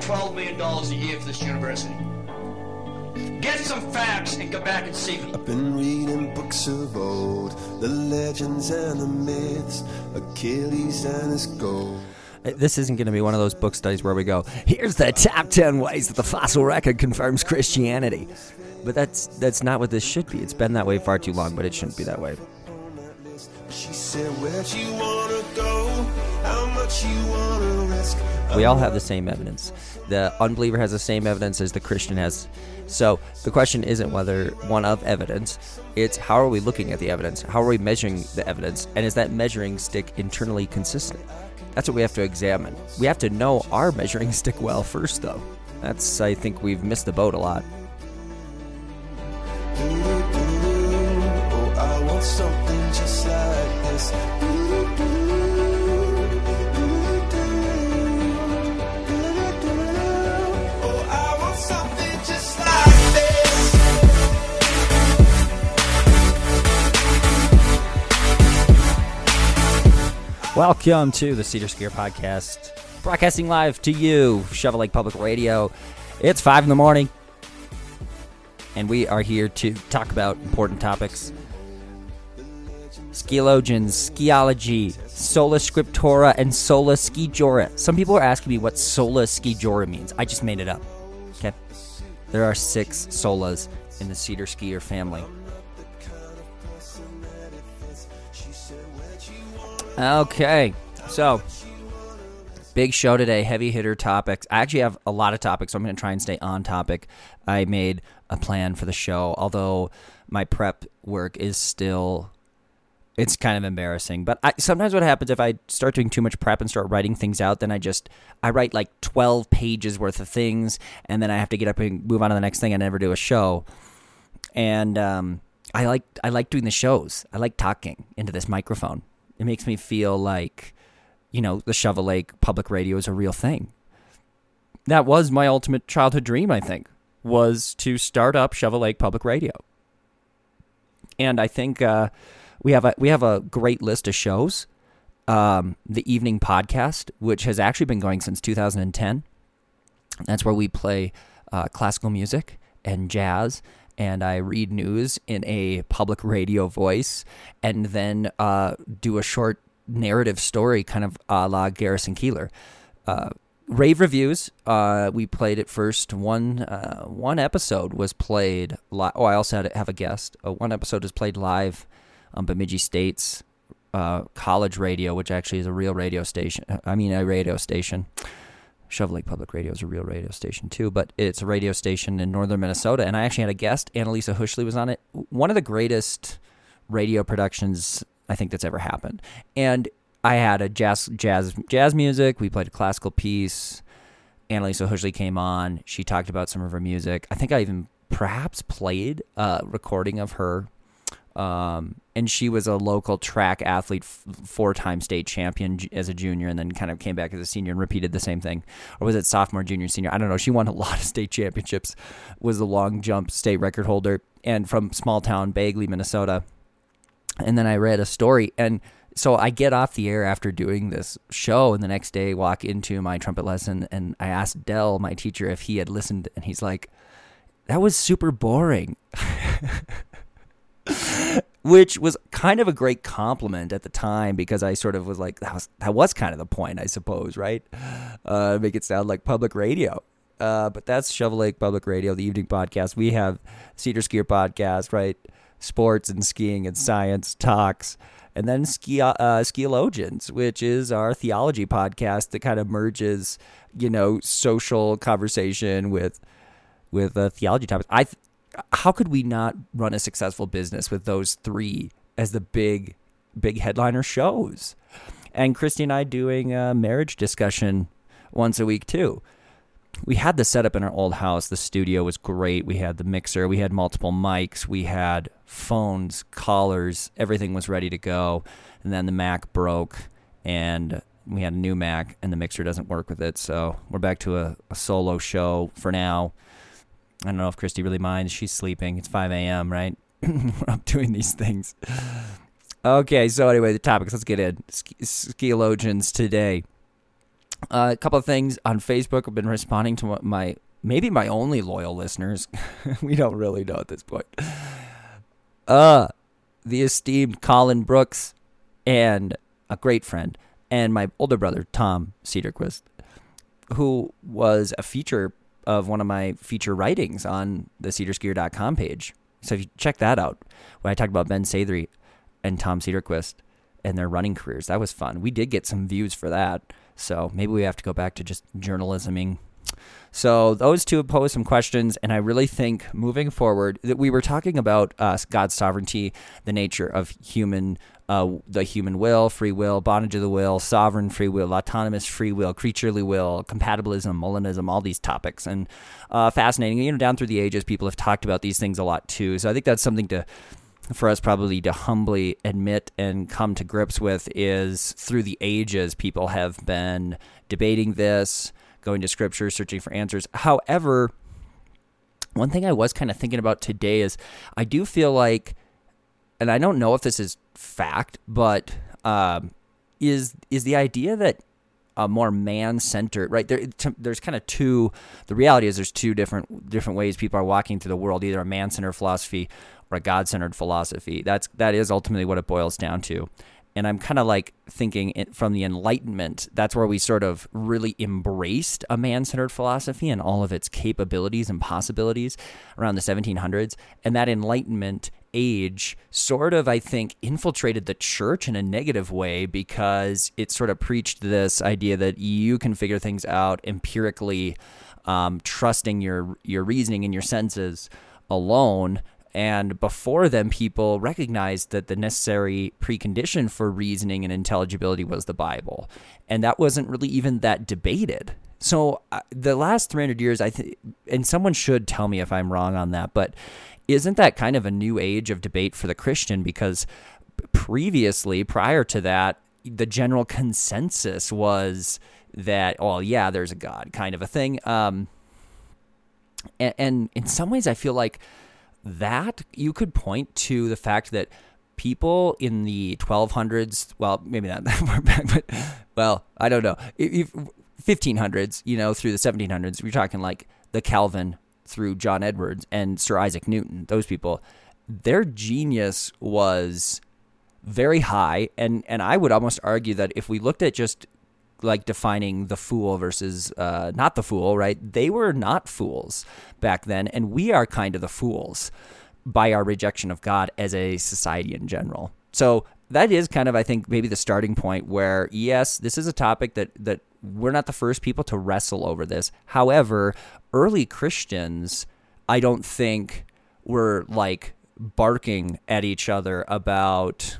$12 million a year for this university. Get some facts and come back and see me. I've been reading books of old, the legends and the myths, Achilles and his gold. This isn't going to be one of those book studies where we go, here's the top 10 ways that the fossil record confirms Christianity. But that's that's not what this should be. It's been that way far too long, but it shouldn't be that way. She said, Where'd you wanna go? We all have the same evidence. The unbeliever has the same evidence as the Christian has. So the question isn't whether one of evidence, it's how are we looking at the evidence? How are we measuring the evidence? And is that measuring stick internally consistent? That's what we have to examine. We have to know our measuring stick well first, though. That's, I think, we've missed the boat a lot. Welcome to the Seder Skier Podcast, broadcasting live to you, Shovel Lake Public Radio. It's 5 in the morning, and we are here to talk about important topics Skieologians, skiology, sola scriptura, and sola skijora. Some people are asking me what sola skijora means. I just made it up. Okay? There are six solas in the Seder Skier family. Okay, so big show today, heavy hitter topics. I actually have a lot of topics, so I'm going to try and stay on topic. I made a plan for the show, although my prep work is still it's kind of embarrassing. But I, sometimes what happens if I start doing too much prep and start writing things out, then I just I write like 12 pages worth of things, and then I have to get up and move on to the next thing. I never do a show, and um, I like I like doing the shows. I like talking into this microphone. It makes me feel like you know the Shovel Lake Public Radio is a real thing. That was my ultimate childhood dream. I think was to start up Shovel Lake Public Radio, and I think. Uh, we have a we have a great list of shows. Um, the evening podcast, which has actually been going since 2010. That's where we play uh, classical music and jazz, and I read news in a public radio voice, and then uh, do a short narrative story, kind of a la Garrison Keillor. Uh, rave reviews. Uh, we played it first. One uh, one episode was played. Li- oh, I also had have a guest. Uh, one episode was played live on Bemidji State's uh, college radio, which actually is a real radio station. I mean, a radio station. Shovel Lake Public Radio is a real radio station too, but it's a radio station in northern Minnesota. And I actually had a guest. Annalisa Hushley was on it. One of the greatest radio productions I think that's ever happened. And I had a jazz, jazz, jazz music. We played a classical piece. Annalisa Hushley came on. She talked about some of her music. I think I even perhaps played a recording of her um, and she was a local track athlete, f- four-time state champion j- as a junior, and then kind of came back as a senior and repeated the same thing. Or was it sophomore, junior, senior? I don't know. She won a lot of state championships. Was the long jump state record holder, and from small town Bagley, Minnesota. And then I read a story, and so I get off the air after doing this show, and the next day walk into my trumpet lesson, and I asked Dell, my teacher, if he had listened, and he's like, "That was super boring." which was kind of a great compliment at the time because I sort of was like that was that was kind of the point I suppose right? Uh, make it sound like public radio. Uh, but that's Shovel Lake Public Radio the evening podcast. We have Seder Skier podcast right? Sports and skiing and science talks. And then ski uh, skieologians which is our theology podcast that kind of merges you know social conversation with with uh, theology topics. I th- how could we not run a successful business with those three as the big big headliner shows? And christy and i doing a marriage discussion once a week too. We had the setup in our old house. The studio was great. We had the mixer. We had multiple mics. We had phones collars. Everything was ready to go. And then the mac broke and we had a new mac and the mixer doesn't work with it. So we're back to a, a solo show for now I don't know if Christy really minds. She's sleeping. It's 5 a.m., right? We're up doing these things. Okay, so anyway, the topics. Let's get in. Ski- Skieologians today. Uh, a couple of things on Facebook. I've been responding to my maybe my only loyal listeners. we don't really know at this point. Uh, the esteemed Collin Brooks and a great friend, and my older brother Tom Cedarquist, who was a feature of one of my feature writings on the cedarskier.com page. So if you check that out, when I talked about Ben Sathery and Tom Cedarquist and their running careers, that was fun. We did get some views for that. So maybe we have to go back to just journalisming. So those two posed some questions, and I really think moving forward that we were talking about uh, God's sovereignty, the nature of human, uh, the human will, free will, bondage of the will, sovereign free will, autonomous free will, creaturely will, compatibilism, Molinism, all these topics, and uh, fascinating. You know, down through the ages, people have talked about these things a lot too. So I think that's something to for us probably to humbly admit and come to grips with is through the ages people have been debating this going to scripture searching for answers however one thing i was kind of thinking about today is i do feel like and i don't know if this is fact but um, is is the idea that a more man-centered right there there's kind of two the reality is there's two different different ways people are walking through the world either a man-centered philosophy or a god-centered philosophy. That's that is ultimately what it boils down to. And i'm kind of like thinking it, from the enlightenment that's where we sort of really embraced a man-centered philosophy and all of its capabilities and possibilities around the 1700s and that enlightenment age sort of, I think, infiltrated the church in a negative way because it sort of preached this idea that you can figure things out empirically, um, trusting your your reasoning and your senses alone. And before then, people recognized that the necessary precondition for reasoning and intelligibility was the Bible, and that wasn't really even that debated. So uh, the last 300 years, I think, and someone should tell me if I'm wrong on that, but isn't that kind of a new age of debate for the Christian? Because previously, prior to that, the general consensus was that, oh, yeah, there's a God kind of a thing. Um, and, and in some ways, I feel like that you could point to the fact that people in the 1200s, well, maybe not that far back, but well, I don't know, if, 1500s, you know, through the 1700s, we're talking like the Calvin through John Edwards and Sir Isaac Newton, those people, their genius was very high and and I would almost argue that if we looked at just like defining the fool versus uh, not the fool, right? They were not fools back then, and we are kind of the fools by our rejection of God as a society in general. So that is kind of, I think, maybe the starting point where yes, this is a topic that that we're not the first people to wrestle over this. However, early Christians, I don't think were like barking at each other about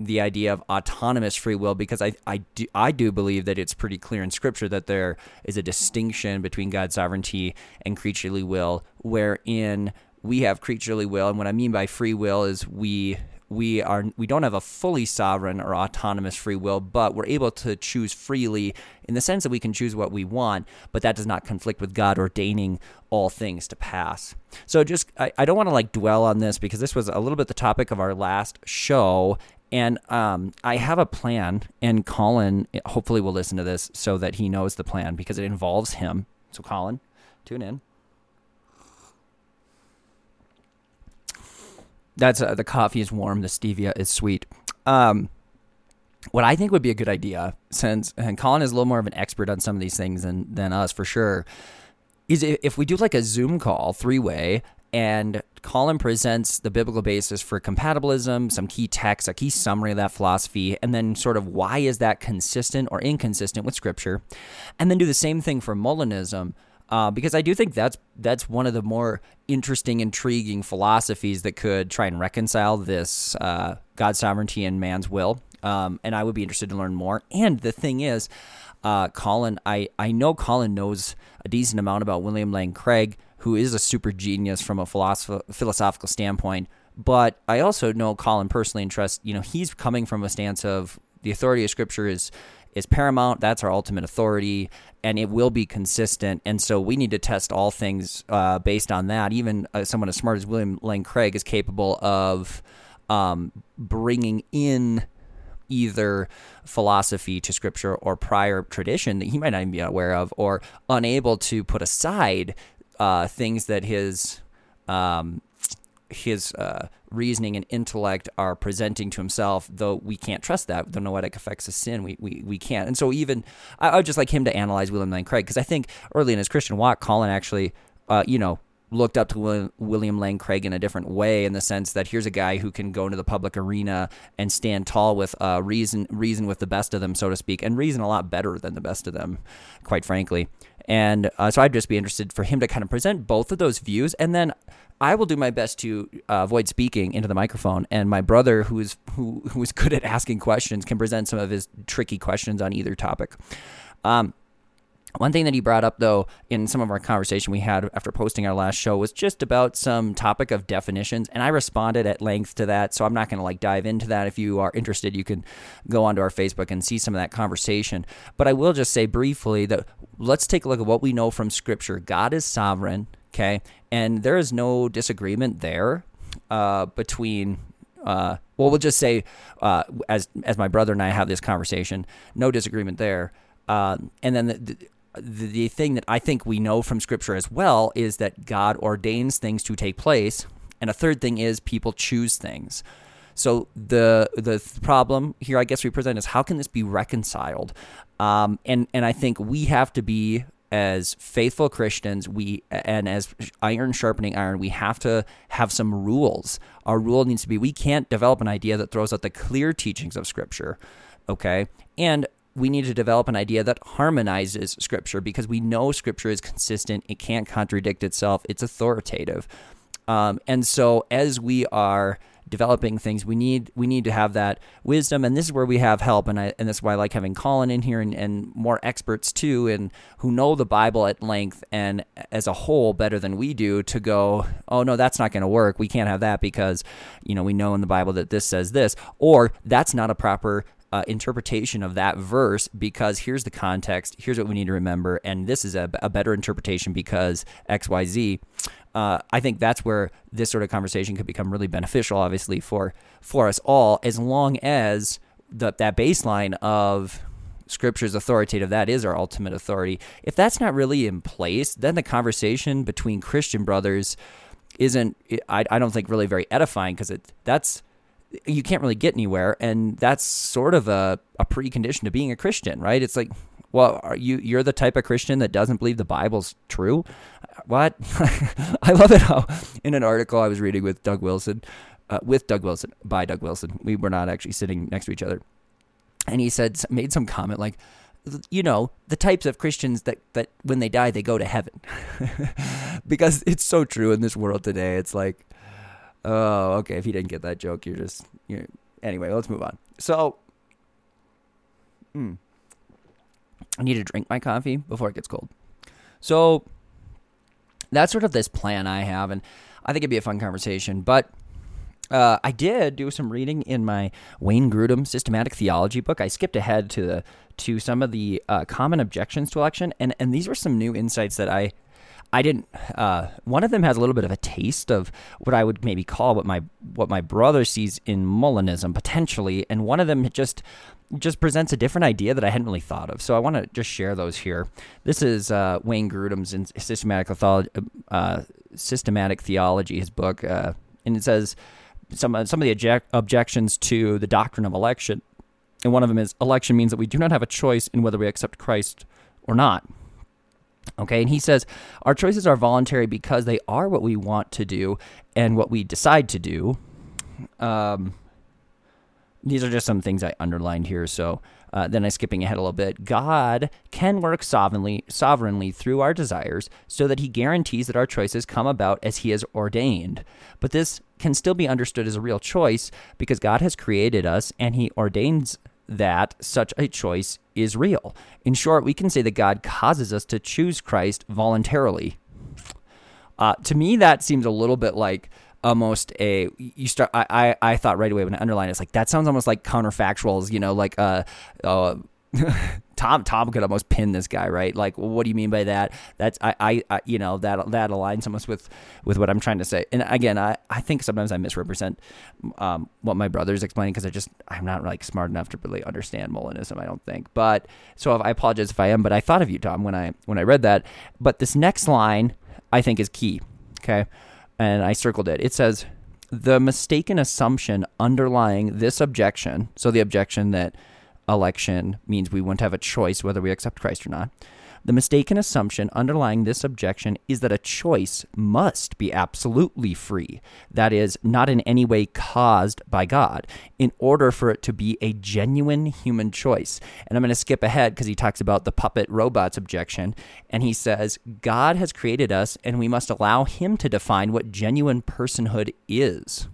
the idea of autonomous free will because I, I, do, I do believe that it's pretty clear in scripture that there is a distinction between God's sovereignty and creaturely will wherein we have creaturely will and what I mean by free will is we we are we don't have a fully sovereign or autonomous free will, but we're able to choose freely in the sense that we can choose what we want, but that does not conflict with God ordaining all things to pass. So just I, I don't want to like dwell on this because this was a little bit the topic of our last show. And um, I have a plan, and Collin hopefully will listen to this so that he knows the plan because it involves him. So, Collin, tune in. That's uh, the coffee is warm. The stevia is sweet. Um, what I think would be a good idea, since and Collin is a little more of an expert on some of these things than than us for sure, is if we do like a Zoom call, three way, and Collin presents the biblical basis for compatibilism, some key texts, a key summary of that philosophy, and then sort of why is that consistent or inconsistent with Scripture, and then do the same thing for Molinism uh, because I do think that's that's one of the more interesting, intriguing philosophies that could try and reconcile this uh, God's sovereignty and man's will. Um, and I would be interested to learn more. And the thing is, uh, Collin, I, I know Collin knows a decent amount about William Lane Craig, who is a super genius from a philosoph- philosophical standpoint. But I also know Collin personally and trust, you know, he's coming from a stance of the authority of Scripture is is paramount. That's our ultimate authority, and it will be consistent. And so we need to test all things uh, based on that. Even uh, someone as smart as William Lane Craig is capable of um, bringing in either philosophy to scripture or prior tradition that he might not even be aware of, or unable to put aside uh, things that his um, his uh, reasoning and intellect are presenting to himself, though we can't trust that. The noetic effects of sin, we, we, we can't. And so, even I, I would just like him to analyze William Lane Craig because I think early in his Christian walk, Collin actually, uh, you know, looked up to William, Lane Craig in a different way in the sense that here's a guy who can go into the public arena and stand tall with uh, reason reason with the best of them, so to speak, and reason a lot better than the best of them, quite frankly. And uh, so I'd just be interested for him to kind of present both of those views, and then I will do my best to uh, avoid speaking into the microphone. And my brother, who is who who is good at asking questions, can present some of his tricky questions on either topic. Um, one thing that he brought up, though, in some of our conversation we had after posting our last show was just about some topic of definitions, and I responded at length to that. So I'm not going to like dive into that. If you are interested, you can go onto our Facebook and see some of that conversation. But I will just say briefly that let's take a look at what we know from Scripture. God is sovereign, okay, and there is no disagreement there uh, between uh, well, we'll just say, uh, as as my brother and I have this conversation, no disagreement there. Uh, and then the, the, the thing that I think we know from Scripture as well is that God ordains things to take place, and a third thing is people choose things. So the the problem here, I guess, we present is how can this be reconciled? Um, and and I think we have to be as faithful Christians, we and as iron sharpening iron, we have to have some rules. Our rule needs to be we can't develop an idea that throws out the clear teachings of Scripture. Okay, and we need to develop an idea that harmonizes Scripture because we know Scripture is consistent. It can't contradict itself. It's authoritative. Um, and so, as we are developing things, we need we need to have that wisdom, and this is where we have help, and I, and that's why I like having Collin in here and, and more experts too, and who know the Bible at length and as a whole better than we do to go, oh no, that's not going to work. We can't have that because you know we know in the Bible that this says this, or that's not a proper uh, interpretation of that verse because here's the context, here's what we need to remember, and this is a, a better interpretation because X, Y, Z. Uh, I think that's where this sort of conversation could become really beneficial, obviously for for us all, as long as the, that baseline of Scripture's authoritative that is our ultimate authority if that's not really in place then the conversation between christian brothers isn't i, I don't think really very edifying because it that's you can't really get anywhere and that's sort of a, a precondition to being a christian right? It's like well you you're the type of christian that doesn't believe the bible's true? What? I love it how in an article i was reading with doug wilson uh, with doug wilson by doug wilson we were not actually sitting next to each other and he said made some comment like you know the types of christians that that when they die they go to heaven. Because it's so true in this world today. It's like Oh, okay. If you didn't get that joke, you're just you're, anyway. Let's move on. So, hmm, I need to drink my coffee before it gets cold. So that's sort of this plan I have, and I think it'd be a fun conversation. But uh, I did do some reading in my Wayne Grudem systematic theology book. I skipped ahead to the to some of the uh, common objections to election, and and these were some new insights that I I didn't. Uh, one of them has a little bit of a taste of what I would maybe call what my what my brother sees in Molinism potentially, and one of them just just presents a different idea that I hadn't really thought of. So I want to just share those here. This is uh, Wayne Grudem's in systematic theology, uh, systematic theology, his book, uh, and it says some some of the object, objections to the doctrine of election, and one of them is election means that we do not have a choice in whether we accept Christ or not. Okay, and he says our choices are voluntary because they are what we want to do and what we decide to do. Um, these are just some things I underlined here. So uh, then I'm skipping ahead a little bit. God can work sovereignly, sovereignly through our desires, so that He guarantees that our choices come about as He has ordained. But this can still be understood as a real choice because God has created us and He ordains that such a choice is real. In short, we can say that God causes us to choose Christ voluntarily. Uh, to me, that seems a little bit like almost a you start. I, I, I thought right away when I underlined it, it's like that sounds almost like counterfactuals. You know, like uh, uh Tom Tom could almost pin this guy, right? Like, well, what do you mean by that? That's I, I, I, you know that that aligns almost with with what I'm trying to say. And again, I I think sometimes I misrepresent um, what my brother's explaining because I just I'm not like smart enough to really understand Molinism. I don't think. But so I apologize if I am. But I thought of you, Tom, when I when I read that. But this next line I think is key. Okay, and I circled it. It says the mistaken assumption underlying this objection. So the objection that election means we won't have a choice whether we accept Christ or not. The mistaken assumption underlying this objection is that a choice must be absolutely free, that is, not in any way caused by God, in order for it to be a genuine human choice. And I'm going to skip ahead because he talks about the puppet robots objection. And he says, God has created us, and we must allow him to define what genuine personhood is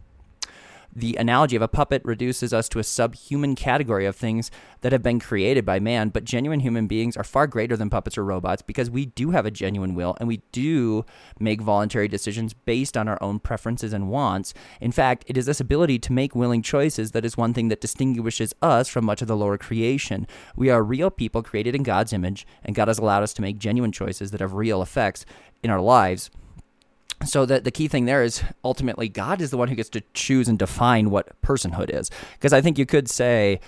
the analogy of a puppet reduces us to a subhuman category of things that have been created by man, but genuine human beings are far greater than puppets or robots because we do have a genuine will and we do make voluntary decisions based on our own preferences and wants. In fact, it is this ability to make willing choices that is one thing that distinguishes us from much of the lower creation. We are real people created in God's image, and God has allowed us to make genuine choices that have real effects in our lives so the, the key thing there is ultimately God is the one who gets to choose and define what personhood is. Because I think you could say,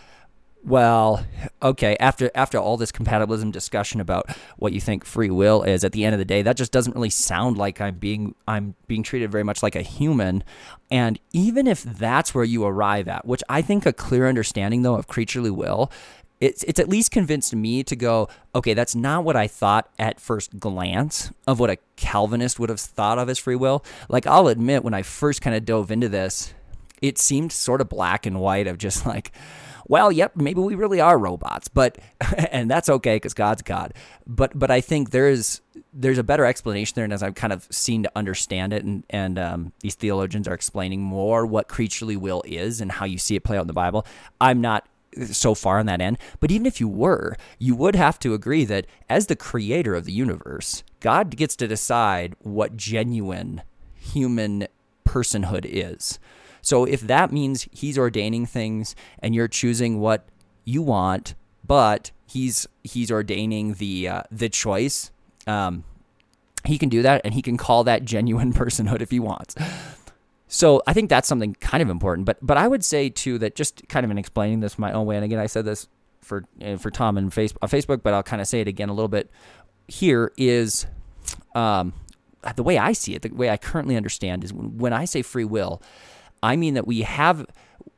well, okay, after after all this compatibilism discussion about what you think free will is, at the end of the day, that just doesn't really sound like I'm being I'm being treated very much like a human. And even if that's where you arrive at, which I think a clear understanding though of creaturely will it's it's at least convinced me to go, okay, that's not what I thought at first glance of what a Calvinist would have thought of as free will. Like I'll admit when I first kind of dove into this, it seemed sort of black and white of just like well, yep, maybe we really are robots, but and that's okay because God's God. But but I think there's there's a better explanation there, and as I've kind of seen to understand it, and and um, these theologians are explaining more what creaturely will is and how you see it play out in the Bible. I'm not so far on that end. But even if you were, you would have to agree that as the creator of the universe, God gets to decide what genuine human personhood is. So if that means he's ordaining things and you're choosing what you want, but he's he's ordaining the uh, the choice, um, he can do that and he can call that genuine personhood if he wants. So I think that's something kind of important. But but I would say too that just kind of in explaining this my own way, and again I said this for uh, for Tom and face, uh, Facebook, but I'll kind of say it again a little bit here is um, the way I see it, the way I currently understand is when, when I say free will, I mean that we have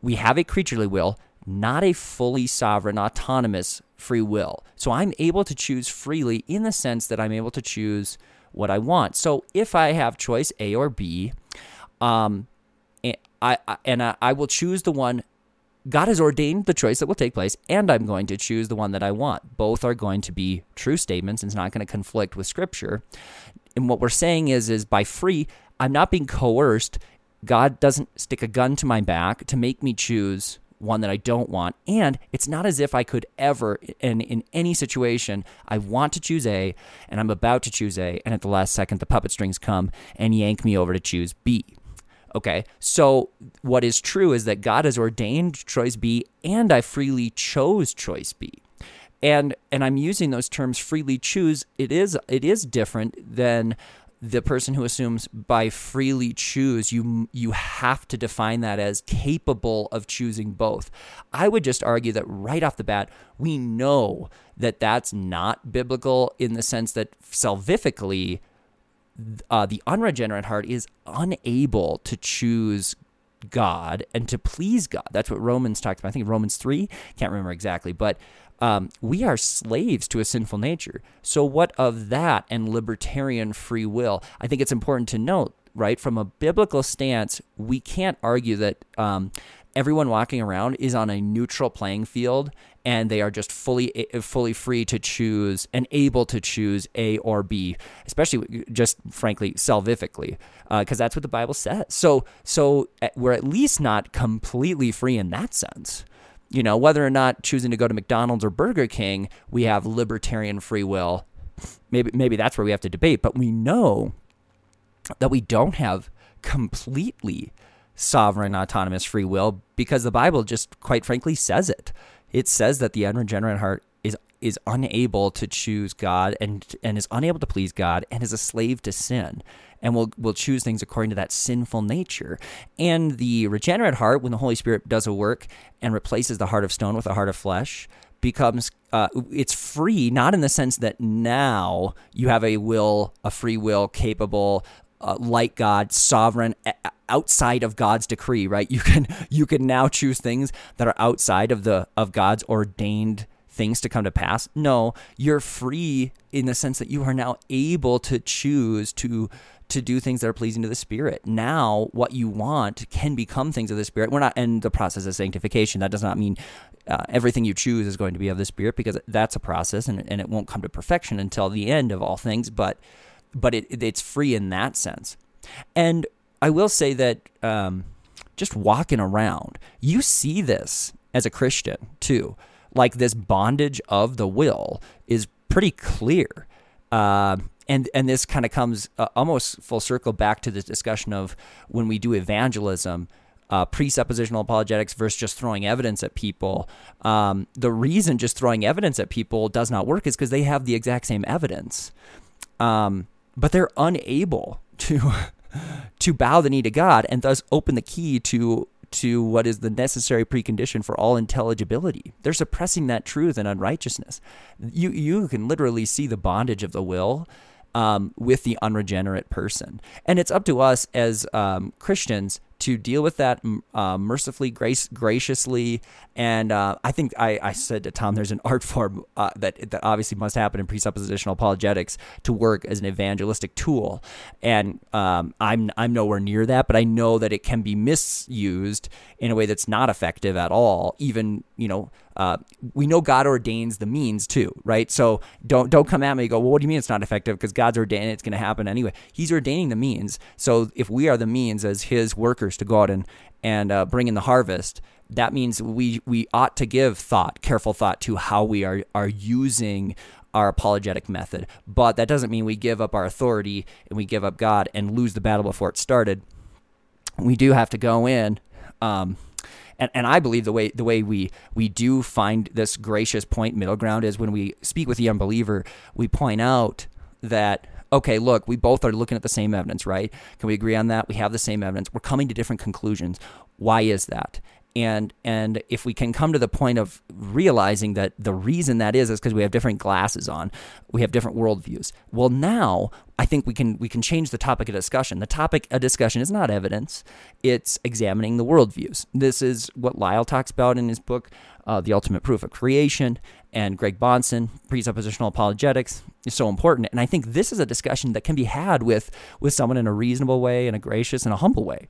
we have a creaturely will, not a fully sovereign, autonomous free will. So I'm able to choose freely in the sense that I'm able to choose what I want. So if I have choice A or B, um, and I, I and I, I will choose the one God has ordained the choice that will take place, and I'm going to choose the one that I want. Both are going to be true statements, and it's not going to conflict with Scripture. And what we're saying is, is by free, I'm not being coerced. God doesn't stick a gun to my back to make me choose one that I don't want. And it's not as if I could ever, in, in any situation, I want to choose A and I'm about to choose A, and at the last second, the puppet strings come and yank me over to choose B. Okay, so what is true is that God has ordained choice B, and I freely chose choice B. And and I'm using those terms freely choose. It is it is different than the person who assumes by freely choose you you have to define that as capable of choosing both. I would just argue that right off the bat we know that that's not biblical in the sense that salvifically uh, the unregenerate heart is unable to choose God and to please God. That's what Romans talks about. I think Romans 3, can't remember exactly, but um, we are slaves to a sinful nature. So, what of that and libertarian free will? I think it's important to note, right, from a biblical stance, we can't argue that um, everyone walking around is on a neutral playing field and they are just fully eh, fully free to choose and able to choose A or B, especially just frankly salvifically, because uh, that's what the Bible says. So so eh, we're at least not completely free in that sense. You know, whether or not choosing to go to McDonald's or Burger King, we have libertarian free will. Maybe maybe that's where we have to debate, but we know that we don't have completely sovereign autonomous free will because the Bible just quite frankly says it it says that the unregenerate heart is is unable to choose God and and is unable to please God and is a slave to sin and will will choose things according to that sinful nature. And the regenerate heart, when the Holy Spirit does a work and replaces the heart of stone with a heart of flesh, becomes uh, it's free, not in the sense that now you have a will, a free will, capable, uh, like God, sovereign, outside of God's decree. Right? You can you can now choose things that are outside of the of God's ordained things to come to pass. No, you're free in the sense that you are now able to choose to to do things that are pleasing to the spirit. Now, what you want can become things of the spirit. We're not in the process of sanctification. That does not mean uh, everything you choose is going to be of the spirit because that's a process and, and it won't come to perfection until the end of all things. But but it, it's free in that sense. And I will say that um, just walking around, you see this as a Christian too. Like this bondage of the will is pretty clear. Uh, and and this kind of comes uh, almost full circle back to the discussion of when we do evangelism uh, presuppositional apologetics versus just throwing evidence at people. Um, the reason just throwing evidence at people does not work is because they have the exact same evidence, um, but they're unable to to bow the knee to God and thus open the key to to what is the necessary precondition for all intelligibility. They're suppressing that truth and unrighteousness. You you can literally see the bondage of the will um, with the unregenerate person. And it's up to us as um, Christians to deal with that uh, mercifully, grace, graciously. And uh, I think I, I, said to Tom, there's an art form uh, that, that obviously must happen in presuppositional apologetics to work as an evangelistic tool. And um, I'm, I'm nowhere near that, but I know that it can be misused in a way that's not effective at all. Even, you know, uh, we know God ordains the means too, right? So don't don't come at me and go, well, what do you mean it's not effective? Because God's ordaining it's going to happen anyway. He's ordaining the means. So if we are the means as His workers to go out and and uh, bring in the harvest, that means we we ought to give thought, careful thought to how we are are using our apologetic method. But that doesn't mean we give up our authority and we give up God and lose the battle before it started. We do have to go in. Um, and, and I believe the way the way we we do find this gracious point middle ground is when we speak with the unbeliever, we point out that okay, look, we both are looking at the same evidence, right? Can we agree on that? We have the same evidence. We're coming to different conclusions. Why is that? And and if we can come to the point of realizing that the reason that is is because we have different glasses on, we have different worldviews. Well, now I think we can we can change the topic of discussion. The topic of discussion is not evidence; it's examining the worldviews. This is what Lisle talks about in his book, uh, "The Ultimate Proof of Creation," and Greg Bahnsen, presuppositional apologetics, is so important. And I think this is a discussion that can be had with with someone in a reasonable way, in a gracious and a humble way.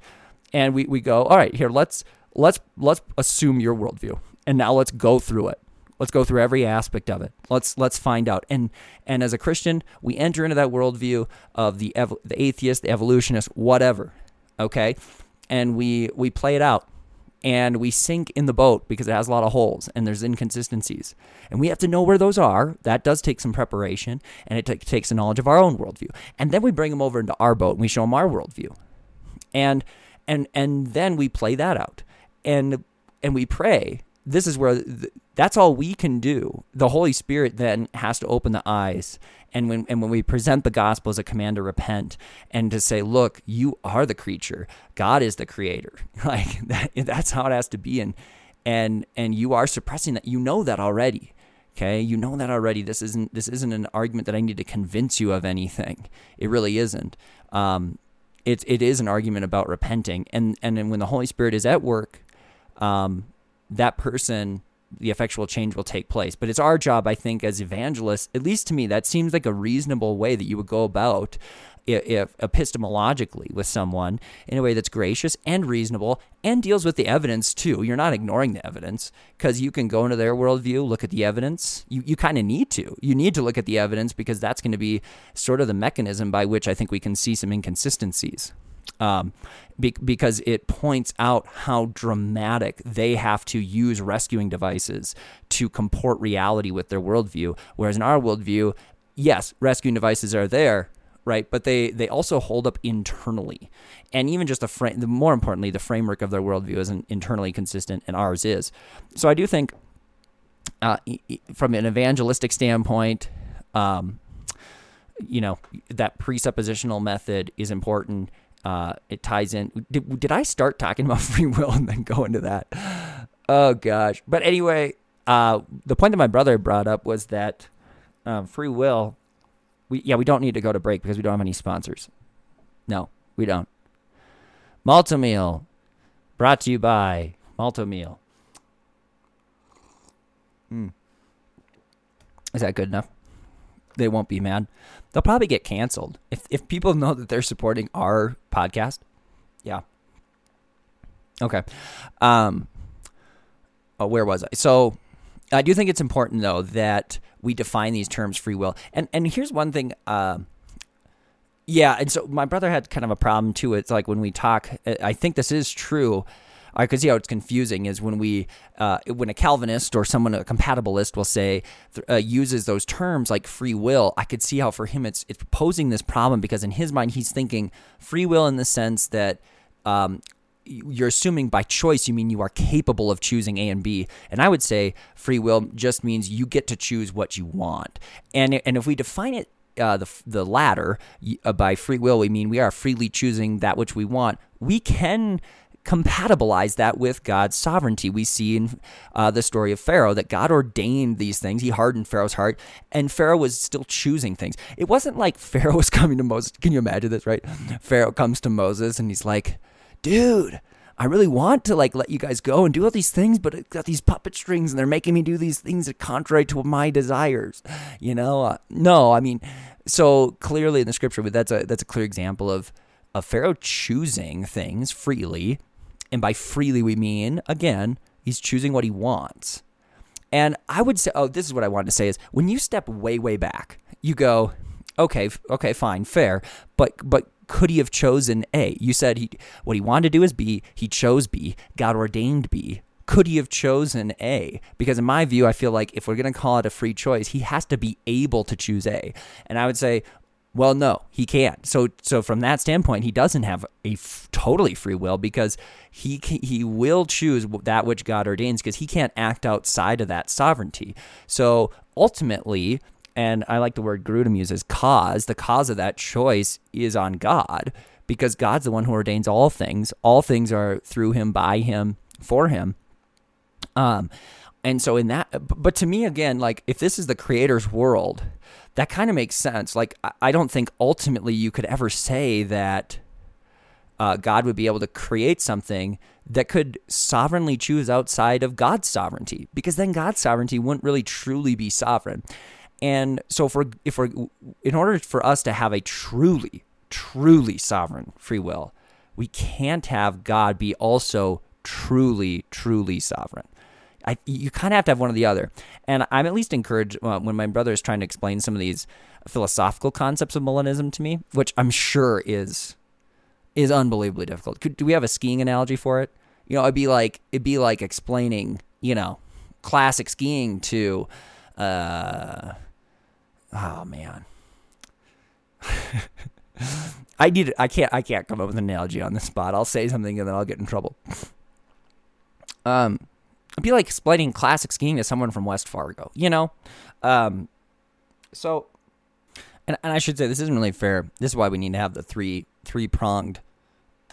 And we, we go, all right, here, let's let's let's assume your worldview, and now let's go through it. Let's go through every aspect of it. Let's let's find out. And and as a Christian, we enter into that worldview of the ev- the atheist, the evolutionist, whatever. Okay, and we we play it out, and we sink in the boat because it has a lot of holes and there's inconsistencies, and we have to know where those are. That does take some preparation, and it t- takes a knowledge of our own worldview. And then we bring them over into our boat and we show them our worldview, and and and then we play that out and and we pray. This is where th- that's all we can do. The holy spirit then has to open the eyes and when and when we present the gospel as a command to repent and to say look you are the creature. God is the creator. Like that, that's how it has to be. And and and you are suppressing that. You know that already. Okay? You know that already. This isn't this isn't an argument that i need to convince you of anything. It really isn't. Um, it, it is an argument about repenting. And and then when the holy spirit is at work um, that person, the effectual change will take place. But it's our job, I think, as evangelists, at least to me, that seems like a reasonable way that you would go about if, if epistemologically with someone in a way that's gracious and reasonable and deals with the evidence too. You're not ignoring the evidence because you can go into their worldview, look at the evidence. You, you kind of need to. You need to look at the evidence because that's going to be sort of the mechanism by which I think we can see some inconsistencies um, be- because it points out how dramatic they have to use rescuing devices to comport reality with their worldview. Whereas in our worldview, yes, rescuing devices are there, right? But they they also hold up internally, and even just the frame. The more importantly, the framework of their worldview isn't internally consistent, and ours is. So I do think uh, from an evangelistic standpoint, um, you know, that presuppositional method is important. Uh, it ties in. Did, did I start talking about free will and then go into that? Oh gosh. But anyway, uh, the point that my brother brought up was that um, free will. We yeah we don't need to go to break because we don't have any sponsors. No, we don't. Malt-O-Meal, brought to you by Malt-O-Meal. Mm. Is that good enough? They won't be mad. They'll probably get canceled if if people know that they're supporting our podcast. Yeah. Okay. Um. Oh, where was I? So, I do think it's important though that we define these terms free will. And and here's one thing. Uh, yeah, and so my brother had kind of a problem too. It's like when we talk. I think this is true I could see how it's confusing is when we uh, when a Calvinist or someone a compatibilist will say uh, uses those terms like free will. I could see how for him it's it's posing this problem because in his mind he's thinking free will in the sense that. Um, you're assuming by choice you mean you are capable of choosing A and B. And I would say free will just means you get to choose what you want. And and if we define it uh, the the latter uh, by free will, we mean we are freely choosing that which we want. We can compatibilize that with God's sovereignty. We see in uh, the story of Pharaoh that God ordained these things. He hardened Pharaoh's heart, and Pharaoh was still choosing things. It wasn't like Pharaoh was coming to Moses. Can you imagine this, right? Pharaoh comes to Moses and he's like, dude, I really want to like let you guys go and do all these things, but it got these puppet strings and they're making me do these things that contrary to my desires. You know, uh, no, I mean, so clearly in the scripture, but that's a that's a clear example of of Pharaoh choosing things freely and by freely, we mean, again, he's choosing what he wants. And I would say, oh, this is what I wanted to say is when you step way, way back, you go, okay, okay, fine, fair, but but could he have chosen A? You said he what he wanted to do is B. He chose B. God ordained B. Could he have chosen A? Because in my view, I feel like if we're going to call it a free choice, he has to be able to choose A. And I would say, well, no, he can't. So, so from that standpoint, he doesn't have a f- totally free will because he he will choose that which God ordains because he can't act outside of that sovereignty. So ultimately, and I like the word Grudem uses cause. The cause of that choice is on God because God's the one who ordains all things. All things are through Him, by Him, for Him. Um, and so in that, but to me again, like if this is the Creator's world that kind of makes sense. Like, I don't think ultimately you could ever say that uh, God would be able to create something that could sovereignly choose outside of God's sovereignty, because then God's sovereignty wouldn't really truly be sovereign. And so, we're, if we're in order for us to have a truly, truly sovereign free will, we can't have God be also truly, truly sovereign. I, you kind of have to have one or the other. And I'm at least encouraged uh, when my brother is trying to explain some of these philosophical concepts of Molinism to me, which I'm sure is is unbelievably difficult. Could, do we have a skiing analogy for it? You know, it'd be like it'd be like explaining, you know, classic skiing to, uh, oh man. I need. I can't. I can't come up with an analogy on the spot. I'll say something and then I'll get in trouble. Um, It'd be like explaining classic skiing to someone from West Fargo, you know? Um, so, and, and I should say this isn't really fair. This is why we need to have the three three pronged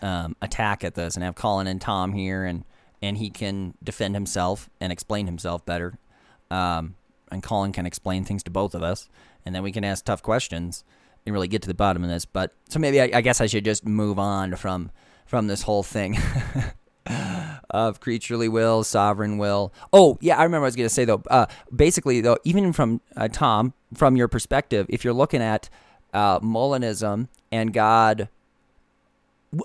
um, attack at this, and have Collin and Tom here, and and he can defend himself and explain himself better. Um, and Collin can explain things to both of us, and then we can ask tough questions and really get to the bottom of this. But so maybe I, I guess I should just move on from from this whole thing. of creaturely will, sovereign will. Oh, yeah, I remember I was going to say though. Uh, basically, though, even from uh, Tom, from your perspective, if you're looking at uh, Molinism and God,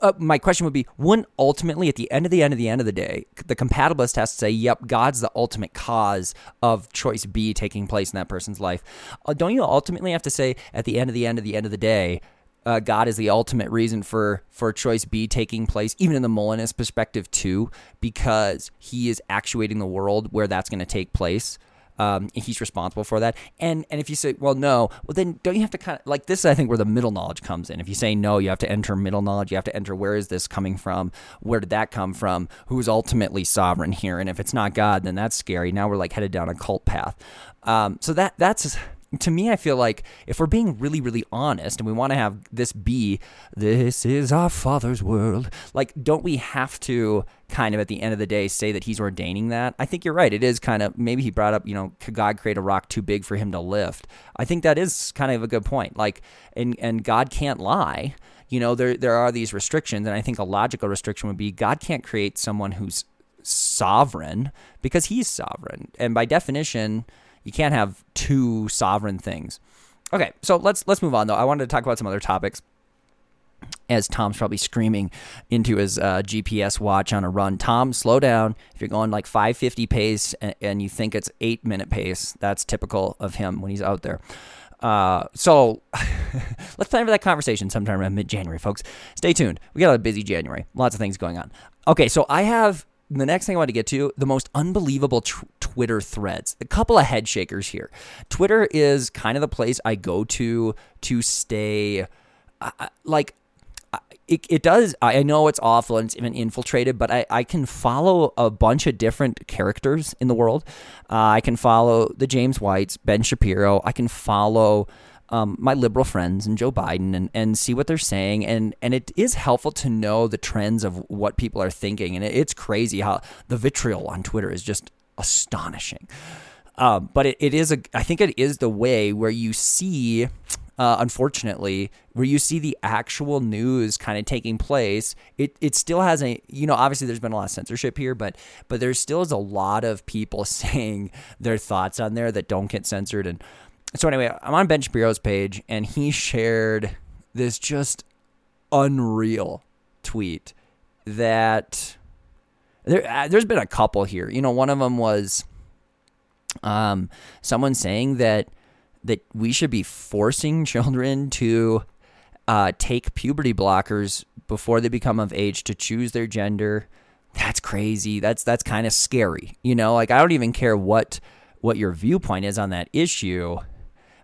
uh, my question would be: Wouldn't ultimately, at the end of the end of the end of the day, the compatibilist has to say, "Yep, God's the ultimate cause of choice B taking place in that person's life." Uh, don't you ultimately have to say, at the end of the end of the end of the day? Uh, God is the ultimate reason for for choice B taking place, even in the Molinist perspective too, because He is actuating the world where that's going to take place. um, he's responsible for that. And and if you say, well, no, well then don't you have to kind of like this? I think where the middle knowledge comes in. If you say no, you have to enter middle knowledge. You have to enter where is this coming from? Where did that come from? Who's ultimately sovereign here? And if it's not God, then that's scary. Now we're like headed down a cult path. Um, so that that's to me, I feel like if we're being really, really honest and we want to have this be, this is our Father's world, like, don't we have to kind of at the end of the day say that he's ordaining that? I think you're right. It is kind of, maybe he brought up, you know, could God create a rock too big for him to lift? I think that is kind of a good point. Like, and, and God can't lie. You know, there, there are these restrictions. And I think a logical restriction would be God can't create someone who's sovereign because he's sovereign. And by definition, you can't have two sovereign things. Okay, so let's let's move on though. I wanted to talk about some other topics. As Tom's probably screaming into his uh, GPS watch on a run. Tom, slow down. If you're going like 550 pace and, and you think it's eight minute pace, that's typical of him when he's out there. Uh, so let's plan for that conversation sometime around mid January, folks. Stay tuned. We got a busy January, lots of things going on. Okay, so I have the next thing I want to get to the most unbelievable tr- Twitter threads. A couple of head shakers here. Twitter is kind of the place I go to to stay uh, like it, it does i know it's awful and it's even infiltrated but I, I can follow a bunch of different characters in the world uh, i can follow the james whites ben shapiro i can follow um, my liberal friends and Joe Biden and, and see what they're saying. And, and it is helpful to know the trends of what people are thinking. And it, it's crazy how the vitriol on Twitter is just astonishing. Uh, but it, it is a, I think it is the way where you see, uh, unfortunately, where you see the actual news kind of taking place. It it still has a, you know, obviously there's been a lot of censorship here, but but there still is a lot of people saying their thoughts on there that don't get censored. And so anyway, I'm on Ben Shapiro's page, and he shared this just unreal tweet that there, uh, there's been a couple here. You know, one of them was um, someone saying that that we should be forcing children to uh, take puberty blockers before they become of age to choose their gender. That's crazy. That's that's kind of scary. You know, like I don't even care what what your viewpoint is on that issue.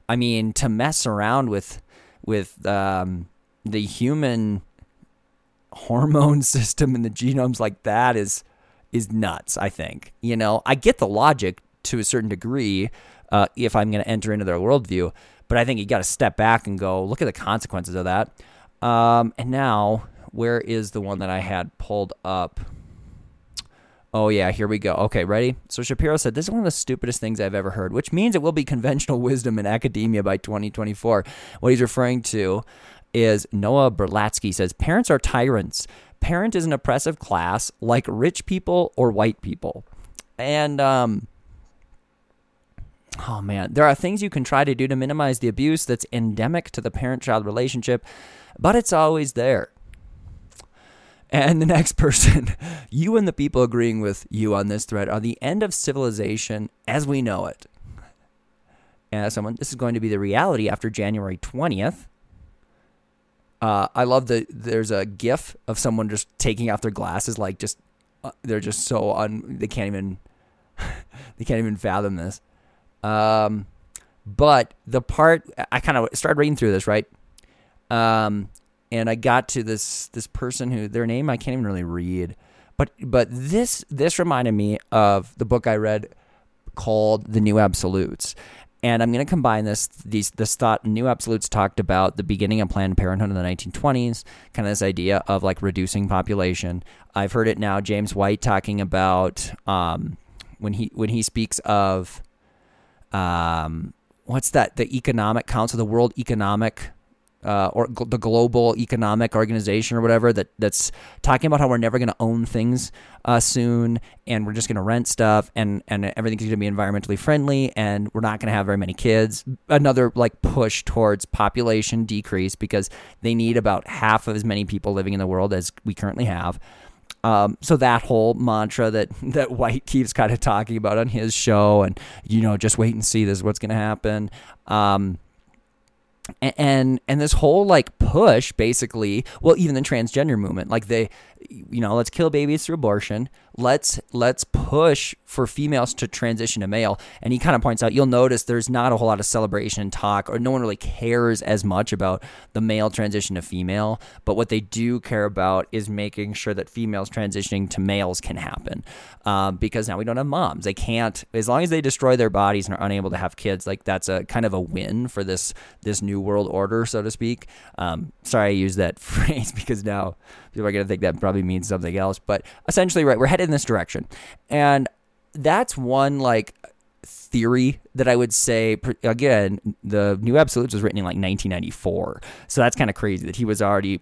I mean, to mess around with with um, the human hormone system and the genomes like that is is nuts. I think you know I get the logic to a certain degree uh, if I'm going to enter into their worldview, but I think you got to step back and go look at the consequences of that. Um, and now, where is the one that I had pulled up? Oh, yeah, here we go. Okay, ready? So Shapiro said, This is one of the stupidest things I've ever heard, which means it will be conventional wisdom in academia by 2024. What he's referring to is Noah Berlatsky says, Parents are tyrants. Parent is an oppressive class like rich people or white people. And, um, oh man, there are things you can try to do to minimize the abuse that's endemic to the parent child relationship, but it's always there. And the next person, you and the people agreeing with you on this thread are the end of civilization as we know it. And someone, this is going to be the reality after January 20th. Uh, I love that there's a GIF of someone just taking off their glasses, like just uh, they're just so un they can't even they can't even fathom this. Um, but the part I kind of started reading through this right, um, and I got to this this person who their name I can't even really read, but but this this reminded me of the book I read called The New Absolutes. And I'm going to combine this these this thought New Absolutes talked about the beginning of Planned Parenthood in the 1920s, kind of this idea of like reducing population. I've heard it now James White talking about um, when he when he speaks of um, what's that the Economic Council, the World Economic uh, or g- the global economic organization or whatever that that's talking about how we're never going to own things uh, soon and we're just going to rent stuff and and everything's going to be environmentally friendly and we're not going to have very many kids another like push towards population decrease because they need about half of as many people living in the world as we currently have um, so that whole mantra that that White keeps kind of talking about on his show, and you know, just wait and see, this is what's going to happen. Um, and and this whole like push basically well even the transgender movement like they you know let's kill babies through abortion let's let's push for females to transition to male. And he kind of points out you'll notice there's not a whole lot of celebration and talk, or no one really cares as much about the male transition to female. But what they do care about is making sure that females transitioning to males can happen, um, because now we don't have moms. They can't as long as they destroy their bodies and are unable to have kids. Like that's a kind of a win for this this new world order, so to speak. Um, sorry, I use that phrase because now people are going to think that probably means something else. But essentially, right, we're headed in this direction, and that's one like theory that I would say again the New Absolutes was written in like 1994 so that's kind of crazy that he was already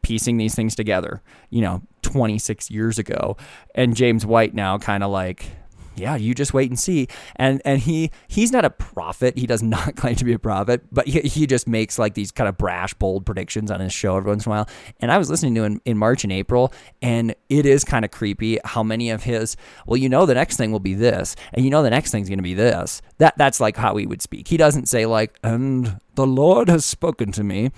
piecing these things together you know 26 years ago and James White now kind of like yeah, you just wait and see. And and he he's not a prophet. He does not claim to be a prophet, but he, he just makes like these kind of brash, bold predictions on his show every once in a while. And I was listening to him in March and April, and it is kind of creepy how many of his. Well, you know, the next thing will be this, and you know, the next thing's going to be this. That that's like how he would speak. He doesn't say like, and the Lord has spoken to me.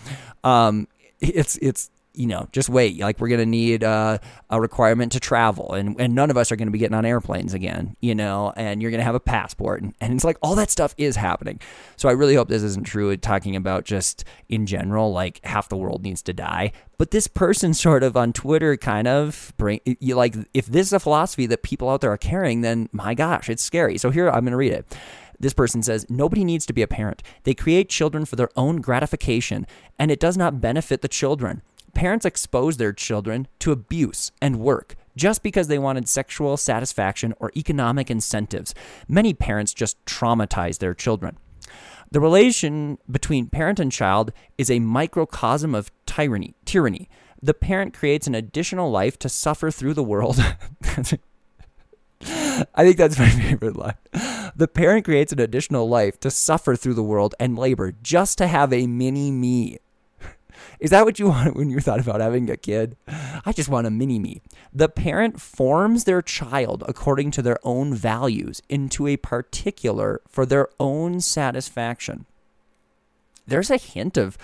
Um, it's it's you know, just wait. Like we're gonna need uh, a requirement to travel, and and none of us are gonna be getting on airplanes again, you know. And you're gonna have a passport, and, and it's like all that stuff is happening. So I really hope this isn't true. Talking about just in general, like half the world needs to die. But this person sort of on Twitter kind of bring you like if this is a philosophy that people out there are carrying, then my gosh, it's scary. So here I'm gonna read it. This person says, Nobody needs to be a parent. They create children for their own gratification, and it does not benefit the children. Parents expose their children to abuse and work just because they wanted sexual satisfaction or economic incentives. Many parents just traumatize their children. The relation between parent and child is a microcosm of tyranny. Tyranny. The parent creates an additional life to suffer through the world. I think that's my favorite line. The parent creates an additional life to suffer through the world and labor just to have a mini me. Is that what you wanted when you thought about having a kid? I just want a mini me. The parent forms their child according to their own values into a particular for their own satisfaction. There's a hint of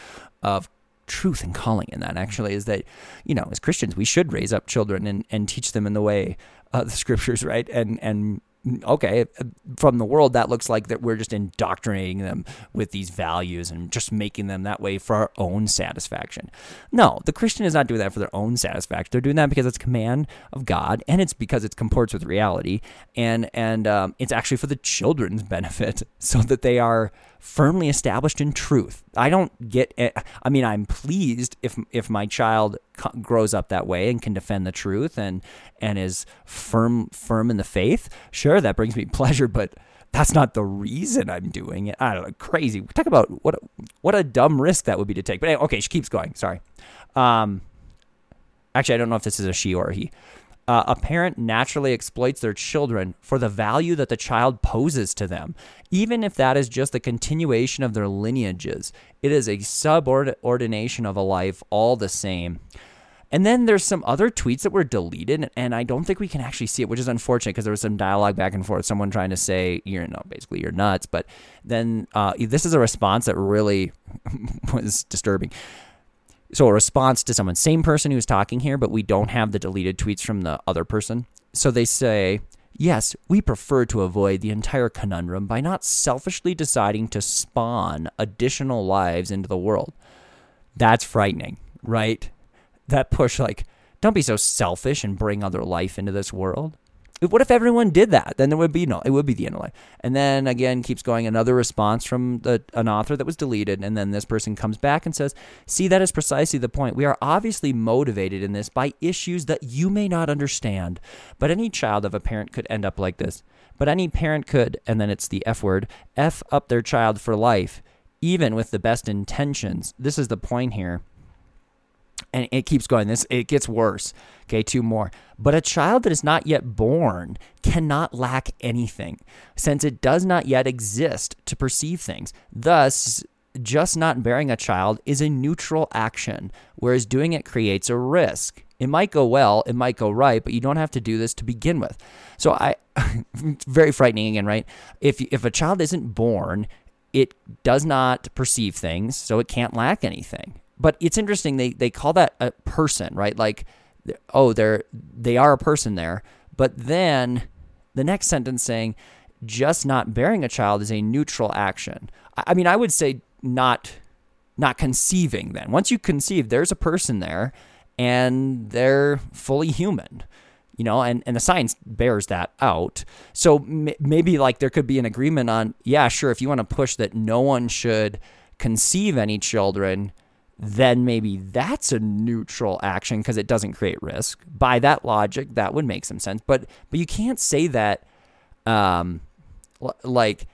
of truth and calling in that actually is that you know as christians we should raise up children and, and teach them in the way of the scriptures right and and okay, from the world, that looks like that we're just indoctrinating them with these values and just making them that way for our own satisfaction. No, the Christian is not doing that for their own satisfaction. They're doing that because it's command of God, and it's because it comports with reality, and and um, it's actually for the children's benefit, so that they are firmly established in truth. I don't get it. I mean, I'm pleased if if my child grows up that way and can defend the truth and and is firm firm in the faith. Sure, that brings me pleasure, but that's not the reason I'm doing it. I don't know, crazy. Talk about what a, what a dumb risk that would be to take. But anyway, okay, she keeps going. Sorry. Um, actually, I don't know if this is a she or a he. Uh, a parent naturally exploits their children for the value that the child poses to them, even if that is just the continuation of their lineages. It is a subordination of a life all the same. And then there's some other tweets that were deleted, and I don't think we can actually see it, which is unfortunate because there was some dialogue back and forth. Someone trying to say, you're basically you're nuts. But then uh, this is a response that really was disturbing. So a response to someone, same person who's talking here, but we don't have the deleted tweets from the other person. So they say, Yes, we prefer to avoid the entire conundrum by not selfishly deciding to spawn additional lives into the world. That's frightening, right? That push, like, don't be so selfish and bring other life into this world. What if everyone did that? Then there would be no, it would be the end of life. And then again, keeps going another response from the, an author that was deleted. And then this person comes back and says, See, that is precisely the point. We are obviously motivated in this by issues that you may not understand. But any child of a parent could end up like this. But any parent could, and then it's the F word, F up their child for life, even with the best intentions. This is the point here and it keeps going. This it gets worse. Okay, two more. But a child that is not yet born cannot lack anything, since it does not yet exist to perceive things. Thus, just not bearing a child is a neutral action, whereas doing it creates a risk. It might go well, it might go right, but you don't have to do this to begin with. So I very frightening again, right? If if a child isn't born, it does not perceive things, so it can't lack anything but it's interesting they they call that a person, right? Like oh, they're they are a person there, But then the next sentence saying, just not bearing a child is a neutral action. I mean, I would say not not conceiving then. Once you conceive, there's a person there and they're fully human. You know, and, and the science bears that out. So m- maybe like there could be an agreement on, yeah, sure, if you want to push that no one should conceive any children, then maybe that's a neutral action because it doesn't create risk. By that logic, that would make some sense. But but you can't say that um l- like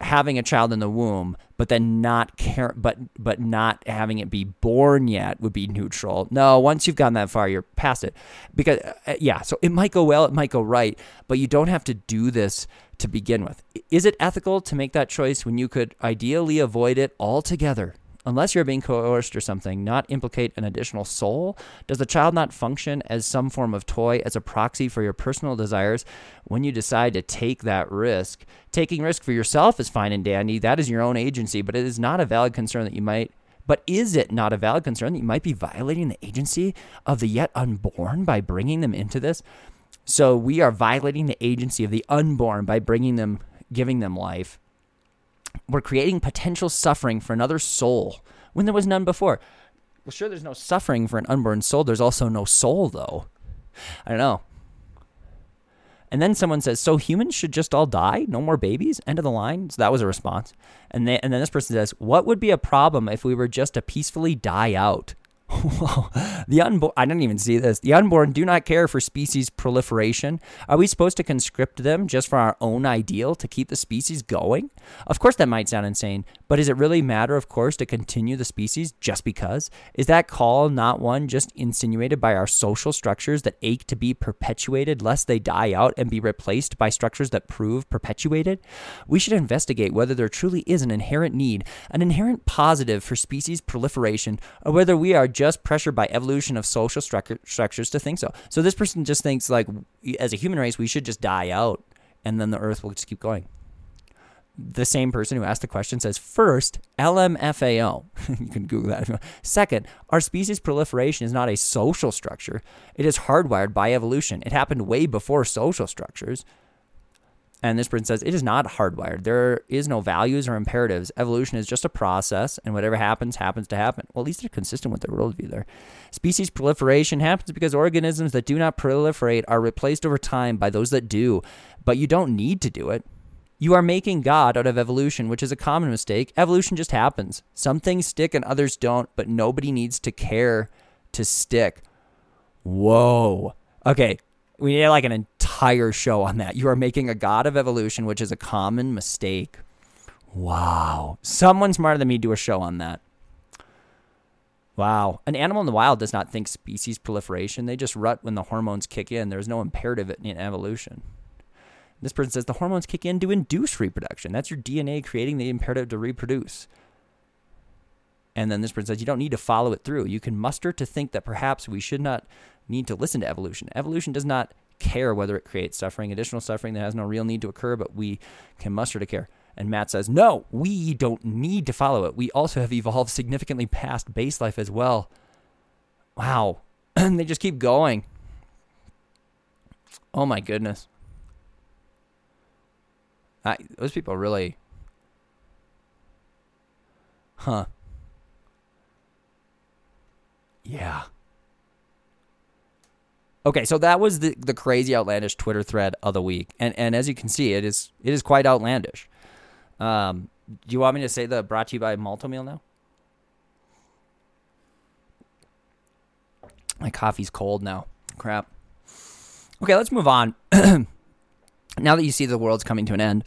having a child in the womb but then not care but but not having it be born yet would be neutral no once you've gone that far you're past it because uh, yeah so it might go well it might go right but you don't have to do this to begin with is it ethical to make that choice when you could ideally avoid it altogether unless you're being coerced or something, not implicate an additional soul? Does the child not function as some form of toy, as a proxy for your personal desires when you decide to take that risk? Taking risk for yourself is fine and dandy. That is your own agency, but it is not a valid concern that you might. But is it not a valid concern that you might be violating the agency of the yet unborn by bringing them into this? So we are violating the agency of the unborn by bringing them, giving them life we're creating potential suffering for another soul when there was none before. Well, sure, there's no suffering for an unborn soul. There's also no soul, though. I don't know. And then someone says, "So humans should just all die? No more babies?" End of the line. So that was a response. And they, and then this person says, "What would be a problem if we were just to peacefully die out?" the unborn, I didn't even see this. The unborn do not care for species proliferation. Are we supposed to conscript them just for our own ideal to keep the species going? Of course, that might sound insane, but does it really matter, of course, to continue the species just because? Is that call not one just insinuated by our social structures that ache to be perpetuated lest they die out and be replaced by structures that prove perpetuated? We should investigate whether there truly is an inherent need, an inherent positive for species proliferation, or whether we are just pressured by evolution of social structure, structures to think so. So this person just thinks like as a human race we should just die out and then the earth will just keep going. The same person who asked the question says first, LMFAO. you can Google that. Second, our species proliferation is not a social structure. It is hardwired by evolution. It happened way before social structures. And this person says it is not hardwired. There is no values or imperatives. Evolution is just a process, and whatever happens, happens to happen. Well, at least they're consistent with their worldview there. Species proliferation happens because organisms that do not proliferate are replaced over time by those that do, but you don't need to do it. You are making God out of evolution, which is a common mistake. Evolution just happens. Some things stick and others don't, but nobody needs to care to stick. Whoa. Okay, we need like an entire show on that. You are making a god of evolution, which is a common mistake. Wow. Someone smarter than me do a show on that. Wow. An animal in the wild does not think species proliferation. They just rut when the hormones kick in. There's no imperative in evolution. This person says the hormones kick in to induce reproduction. That's your DNA creating the imperative to reproduce. And then this person says you don't need to follow it through. You can muster to think that perhaps we should not need to listen to evolution. Evolution does not care whether it creates suffering, additional suffering that has no real need to occur, but we can muster to care. And Matt says, no, we don't need to follow it. We also have evolved significantly past base life as well. Wow. And they just keep going. Oh my goodness. I, those people really. Huh. Yeah. Okay, so that was the, the crazy outlandish Twitter thread of the week, and and as you can see, it is it is quite outlandish. Um, do you want me to say the brought to you by Malt-O-Meal now? My coffee's cold now. Crap. Okay, let's move on. now that you see the world's coming to an end,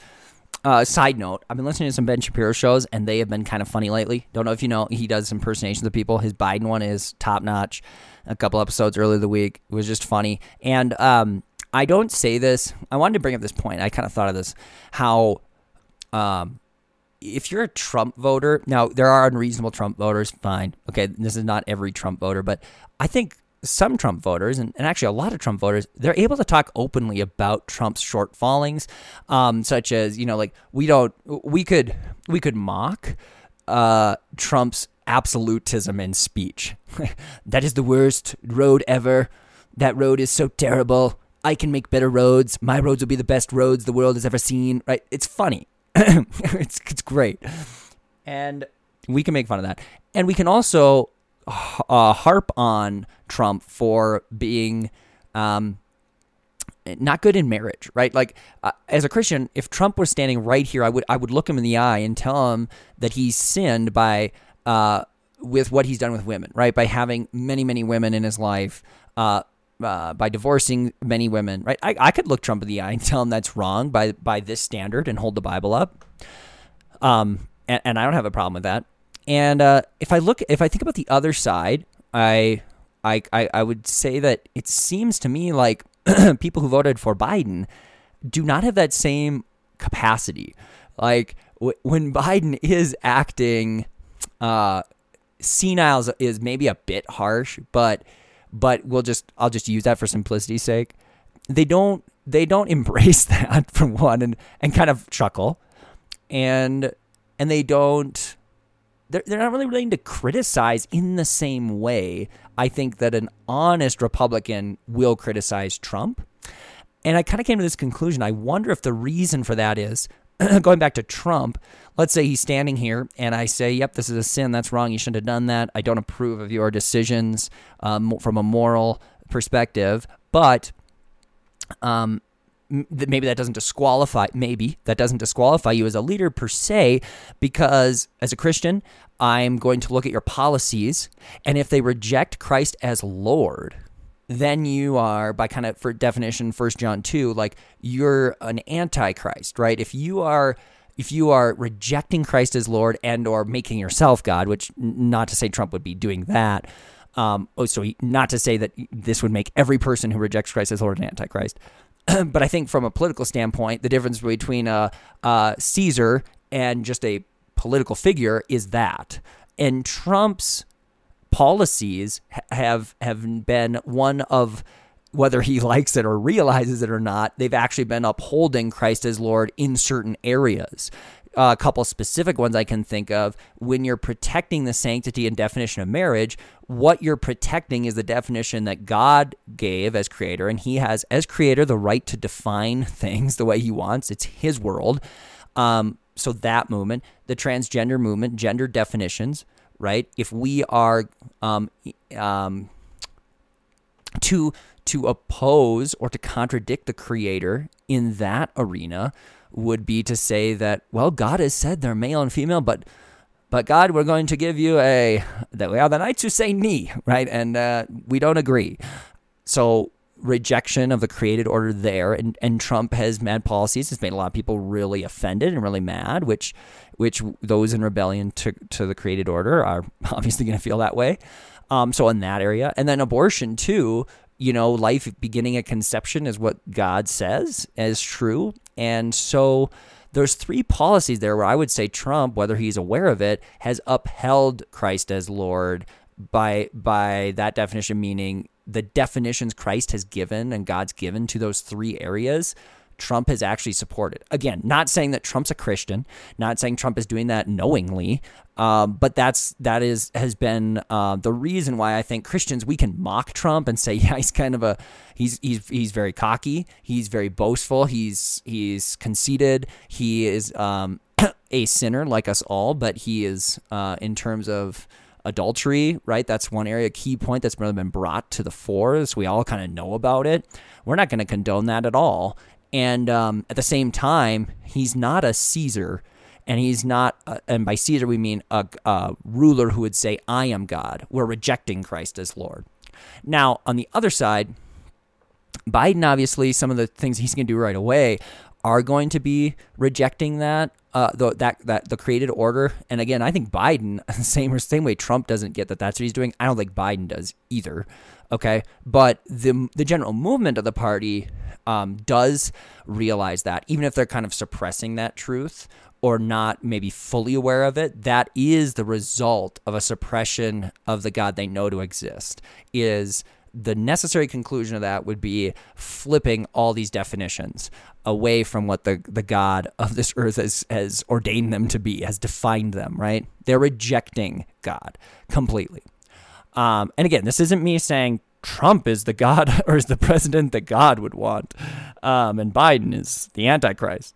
uh, side note, I've been listening to some Ben Shapiro shows, and they have been kind of funny lately. Don't know if you know, he does impersonations of people. His Biden one is top notch. A couple episodes earlier the week it was just funny. And um, I don't say this. I wanted to bring up this point. I kind of thought of this. How, um, if you're a Trump voter, now there are unreasonable Trump voters. Fine, okay, this is not every Trump voter, but I think some Trump voters, and, and, actually a lot of Trump voters, they're able to talk openly about Trump's shortfallings, um, such as you know, like we don't, we could, we could mock uh, Trump's absolutism in speech. that is the worst road ever. That road is so terrible. I can make better roads. My roads will be the best roads the world has ever seen. Right? It's funny. it's it's great, and we can make fun of that, and we can also uh, harp on Trump for being. Um, not good in marriage, right? Like uh, as a Christian, if Trump was standing right here, I would I would look him in the eye and tell him that he's sinned by uh, with what he's done with women, right? By having many many women in his life, uh, uh, by divorcing many women, right? I, I could look Trump in the eye and tell him that's wrong by by this standard and hold the Bible up. Um, and, and I don't have a problem with that. And uh, if I look, if I think about the other side, I I, I, I would say that it seems to me like people who voted for Biden do not have that same capacity. Like w- when Biden is acting, uh, senile is, is maybe a bit harsh, but but we'll just I'll just use that for simplicity's sake. They don't they don't embrace that for one and and kind of chuckle, and and they don't they're, they're not really willing to criticize in the same way I think that an honest Republican will criticize Trump. And I kind of came to this conclusion. I wonder if the reason for that is going back to Trump. Let's say he's standing here and I say, Yep, this is a sin. That's wrong. You shouldn't have done that. I don't approve of your decisions um, from a moral perspective. But um, maybe that doesn't disqualify maybe that doesn't disqualify you as a leader per se because as a christian i'm going to look at your policies and if they reject christ as lord then you are by kind of for definition first john 2 like you're an antichrist right? If you are if you are rejecting christ as lord and or making yourself god which not to say trump would be doing that um, oh, so not to say that this would make every person who rejects Christ as Lord an antichrist, but I think from a political standpoint, the difference between a, a Caesar and just a political figure is that. And Trump's policies have have been one of whether he likes it or realizes it or not, they've actually been upholding Christ as Lord in certain areas a couple specific ones I can think of. When you're protecting the sanctity and definition of marriage, what you're protecting is the definition that God gave as creator, and He has, as creator, the right to define things the way He wants. It's His world. Um, so that movement, the transgender movement, gender definitions, right? If we are um, um, to to oppose or to contradict the creator in that arena, would be to say that, well, God has said they're male and female, but but God, we're going to give you a that we are the knights who say Ni, right? And uh, we don't agree. So rejection of the created order there, and, and Trump has mad policies has made a lot of people really offended and really mad, which which those in rebellion to to the created order are obviously going to feel that way. Um, so in that area, and then abortion too, you know, life beginning at conception is what God says is true. And so there's three policies there where I would say Trump, whether he's aware of it, has upheld Christ as Lord by by that definition meaning the definitions Christ has given and God's given to those three areas Trump has actually supported. Again, not saying that Trump's a Christian, not saying Trump is doing that knowingly, um, but that's that is has been uh, the reason why I think Christians we can mock Trump and say, yeah, he's kind of a he's he's he's very cocky, he's very boastful, he's he's conceited, he is um, a sinner like us all, but he is uh, in terms of adultery, right? That's one area, key point that's really been brought to the fore. So we all kind of know about it. We're not going to condone that at all. And um, at the same time, he's not a Caesar, and he's not, a, and by Caesar we mean a, a ruler who would say, I am God. We're rejecting Christ as Lord. Now, on the other side, Biden, obviously, some of the things he's going to do right away are going to be rejecting that uh, the, that that the created order. And again, I think Biden, same same way Trump doesn't get that that's what he's doing. I don't think Biden does either. Okay, but the the general movement of the party um, does realize that, even if they're kind of suppressing that truth or not maybe fully aware of it, that is the result of a suppression of the God they know to exist. Is the necessary conclusion of that would be flipping all these definitions away from what the, the God of this earth has, has ordained them to be, has defined them, right? They're rejecting God completely. Um, and again, this isn't me saying Trump is the God or is the president that God would want, um, and Biden is the Antichrist.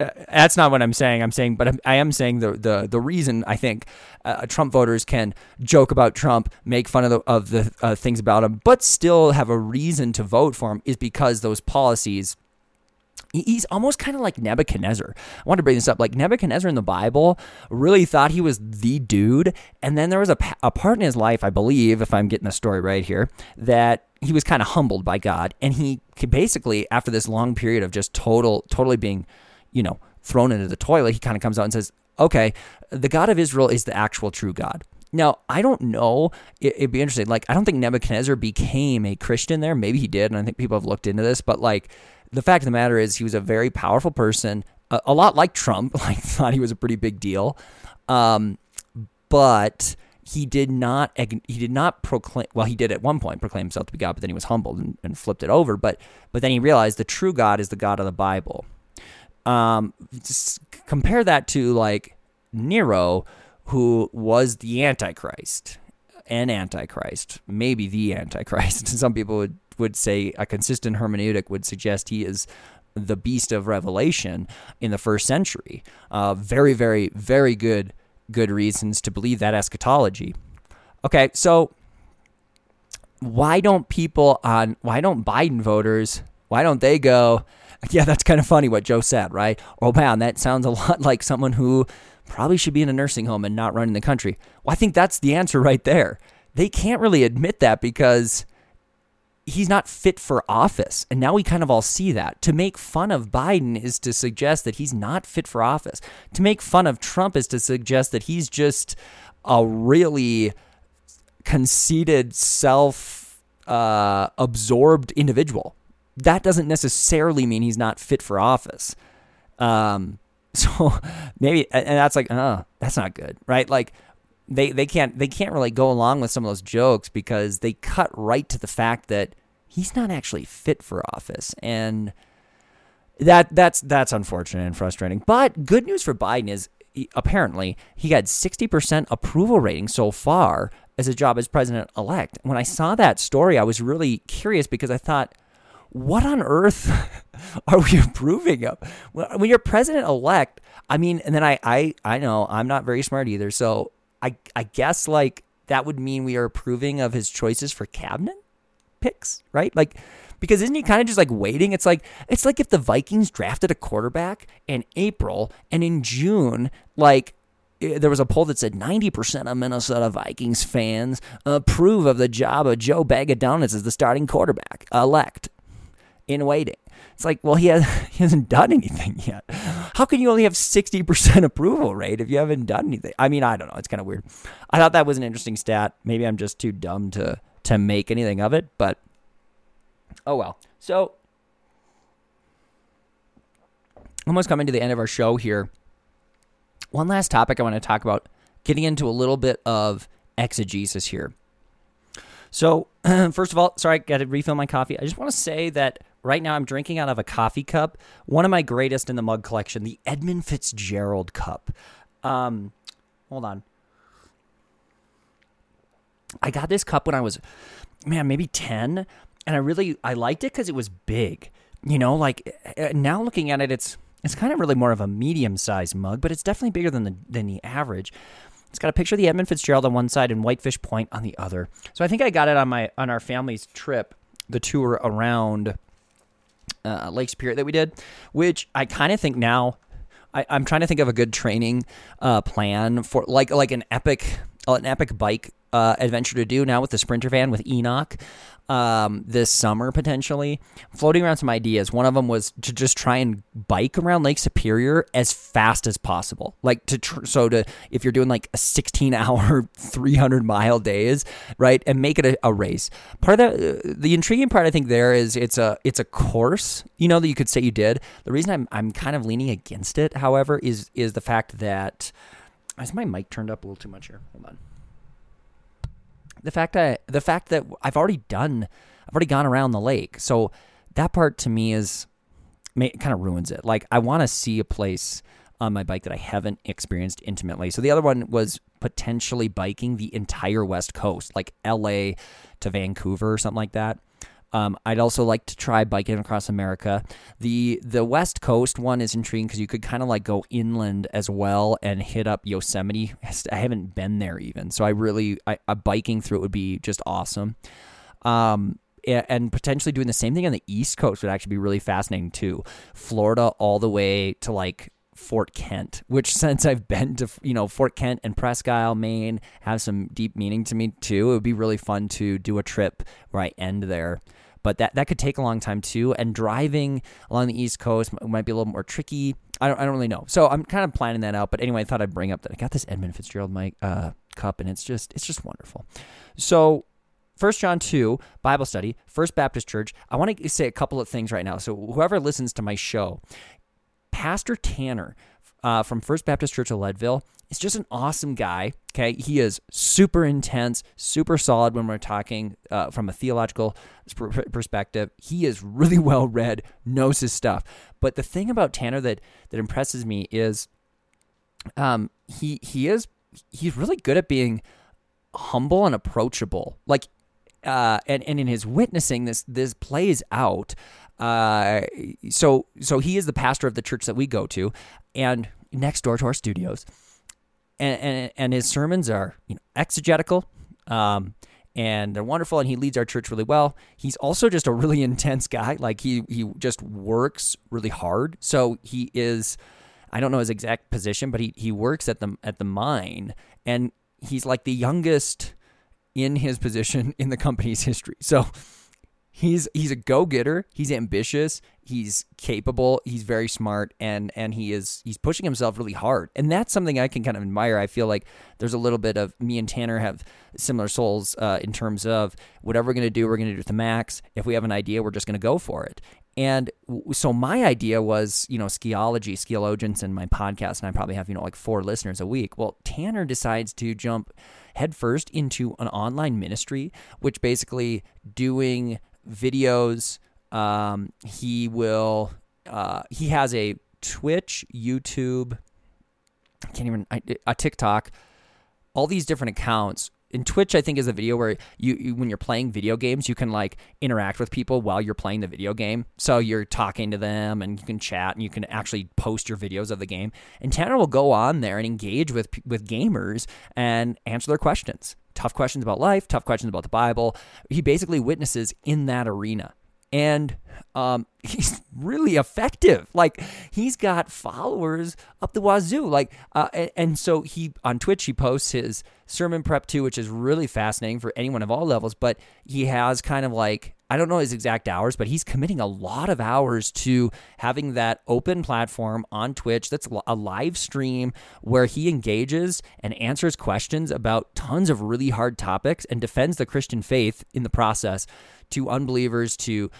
That's not what I'm saying. I'm saying, but I'm, I am saying the the the reason I think uh, Trump voters can joke about Trump, make fun of the of the uh, things about him, but still have a reason to vote for him is because those policies he's almost kind of like Nebuchadnezzar. I want to bring this up. Like Nebuchadnezzar in the Bible really thought he was the dude. And then there was a, a part in his life, I believe, if I'm getting the story right here, that he was kind of humbled by God. And he basically, after this long period of just total, totally being, you know, thrown into the toilet, he kind of comes out and says, okay, the God of Israel is the actual true God. Now, I don't know. It, would be interesting. Like, I don't think Nebuchadnezzar became a Christian there. Maybe he did. And I think people have looked into this. But, like, the fact of the matter is, he was a very powerful person, a, a lot like Trump. Like, thought he was a pretty big deal, um, but he did not. He did not proclaim. Well, he did at one point proclaim himself to be God, but then he was humbled and, and flipped it over. But but then he realized the true God is the God of the Bible. Um, compare that to like Nero, who was the Antichrist, an Antichrist, maybe the Antichrist. Some people would would say a consistent hermeneutic would suggest he is the beast of Revelation in the first century. Uh, very, very, very good, good reasons to believe that eschatology. Okay, so why don't people on why don't Biden voters why don't they go? Yeah, that's kind of funny what Joe said, right? Oh man, that sounds a lot like someone who probably should be in a nursing home and not running the country. Well, I think that's the answer right there. They can't really admit that because he's not fit for office. And now we kind of all see that. To make fun of Biden is to suggest that he's not fit for office. To make fun of Trump is to suggest that he's just a really conceited, self uh, absorbed individual. That doesn't necessarily mean he's not fit for office. Um, so maybe, and that's like, oh, that's not good, right? Like, they, they can't they can't really go along with some of those jokes because they cut right to the fact that he's not actually fit for office and that that's that's unfortunate and frustrating. But good news for Biden is apparently he got 60% approval rating so far as a job as president elect. When I saw that story, I was really curious because I thought what on earth are we approving of? When you're president elect, I mean, and then I, I, I know I'm not very smart either. So I I guess like that would mean we are approving of his choices for cabinet picks, right? Like because isn't he kind of just like waiting? It's like it's like if the Vikings drafted a quarterback in April and in June, like there was a poll that said 90% of Minnesota Vikings fans approve of the job of Joe Bag of Donuts as the starting quarterback elect in waiting. It's like, well, he, has, he hasn't done anything yet. How can you only have 60% approval rate if you haven't done anything? I mean, I don't know. It's kind of weird. I thought that was an interesting stat. Maybe I'm just too dumb to, to make anything of it, but oh well. So, almost coming to the end of our show here. One last topic I want to talk about, getting into a little bit of exegesis here. So, first of all, sorry, I got to refill my coffee. I just want to say that Right now, I'm drinking out of a coffee cup, one of my greatest in the mug collection, the Edmund Fitzgerald cup. Um, hold on. I got this cup when I was, man, maybe 10, and I really I liked it because it was big. You know, like eh, now looking at it, it's it's kind of really more of a medium sized mug, but it's definitely bigger than the than the average. It's got a picture of the Edmund Fitzgerald on one side and Whitefish Point on the other. So I think I got it on my on our family's trip, the tour around uh, Lake Superior that we did, which I kind of think now. I, am trying to think of a good training uh, plan for like like an epic an epic bike uh, adventure to do now with the Sprinter van with Enoch um, this summer potentially. Floating around some ideas. One of them was to just try and bike around Lake Superior as fast as possible. Like to tr- so to if you're doing like a 16 hour 300 mile days, right, and make it a, a race. Part of the the intriguing part I think there is it's a it's a course. You know that you could say you did. The reason I'm I'm kind of leaning against it, however, is is the fact that is my mic turned up a little too much here. Hold on the fact that the fact that I've already done, I've already gone around the lake. So that part to me is kind of ruins it. Like I want to see a place on my bike that I haven't experienced intimately. So the other one was potentially biking the entire West Coast, like LA to Vancouver or something like that. Um, I'd also like to try biking across America. The the West Coast one is intriguing because you could kind of like go inland as well and hit up Yosemite. I haven't been there even, so I really I, biking through it would be just awesome. Um, and potentially doing the same thing on the East Coast would actually be really fascinating too. Florida all the way to like Fort Kent, which since I've been to you know Fort Kent and Presque Isle, Maine, have some deep meaning to me too. It would be really fun to do a trip where I end there but that that could take a long time too. And driving along the East Coast might be a little more tricky. I don't I don't really know. So I'm kind of planning that out. But anyway, I thought I'd bring up that I got this Edmund Fitzgerald mic uh, cup, and it's just it's just wonderful. So. First John 2, Bible study, First Baptist Church. I want to say a couple of things right now. So, whoever listens to my show, Pastor Tanner uh, from First Baptist Church of Leadville is just an awesome guy. Okay, he is super intense, super solid when we're talking uh, from a theological perspective. He is really well read, knows his stuff. But the thing about Tanner that that impresses me is, um, he he is he's really good at being humble and approachable. Like uh, and and in his witnessing, this this plays out. Uh, so so he is the pastor of the church that we go to, and next door to our studios, and and, and his sermons are you know exegetical. Um, and they're wonderful and he leads our church really well. He's also just a really intense guy. Like he he just works really hard. So he is I don't know his exact position, but he he works at the at the mine and he's like the youngest in his position in the company's history. So he's he's a go-getter, he's ambitious, he's capable, he's very smart and and he is he's pushing himself really hard. And that's something I can kind of admire. I feel like there's a little bit of me and Tanner have similar souls uh, in terms of whatever we're going to do, we're going to do it the max. If we have an idea, we're just going to go for it. And so my idea was, you know, skieology, skieologians and my podcast, and I probably have, you know, like four listeners a week. Well, Tanner decides to jump headfirst into an online ministry, which basically doing videos. Um, he will. Uh, he has a Twitch, YouTube. I can't even a TikTok. All these different accounts in Twitch, I think is a video where you, you, when you're playing video games, you can like interact with people while you're playing the video game. So you're talking to them and you can chat and you can actually post your videos of the game. And Tanner will go on there and engage with with gamers and answer their questions. Tough questions about life, tough questions about the Bible. He basically witnesses in that arena and um, he's really effective. Like he's got followers up the wazoo. Like, uh, and, and, so he on Twitch he posts his sermon prep too, which is really fascinating for anyone of all levels. But he has kind of like I don't know his exact hours, but he's committing a lot of hours to having that open platform on Twitch that's a live stream where he engages and answers questions about tons of really hard topics and defends the Christian faith in the process to unbelievers to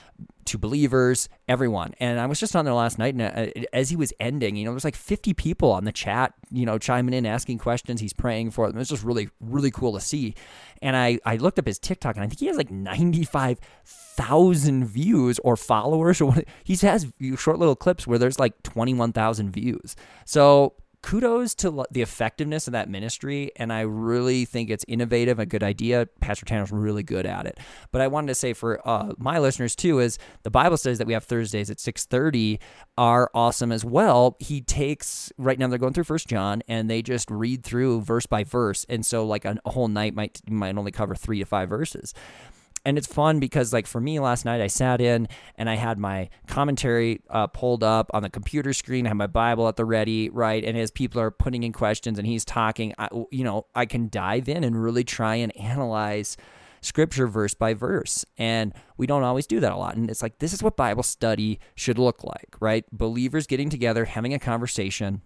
to believers, everyone. And I was just on there last night, and uh, as he was ending, you know, there's like 50 people on the chat, you know, chiming in, asking questions. He's praying for them. It's just really, really cool to see. And I, I looked up his TikTok, and I think he has like 95,000 views or followers, or what. He has short little clips where there's like 21,000 views. So kudos to the effectiveness of that ministry and i really think it's innovative a good idea. Pastor tanner's really good at it. But i wanted to say for uh, my listeners too is the bible studies that we have thursdays at 6.30 are awesome as well. He takes right now they're going through first john and they just read through verse by verse. And so like a whole night might might only cover three to five verses and it's fun because like for me last night i sat in and i had my commentary uh, pulled up on the computer screen. I had my bible at the ready right? And as people are putting in questions and he's talking I, you know i can dive in and really try and analyze scripture verse by verse. And we don't always do that a lot. And it's like this is what bible study should look like right? Believers getting together having a conversation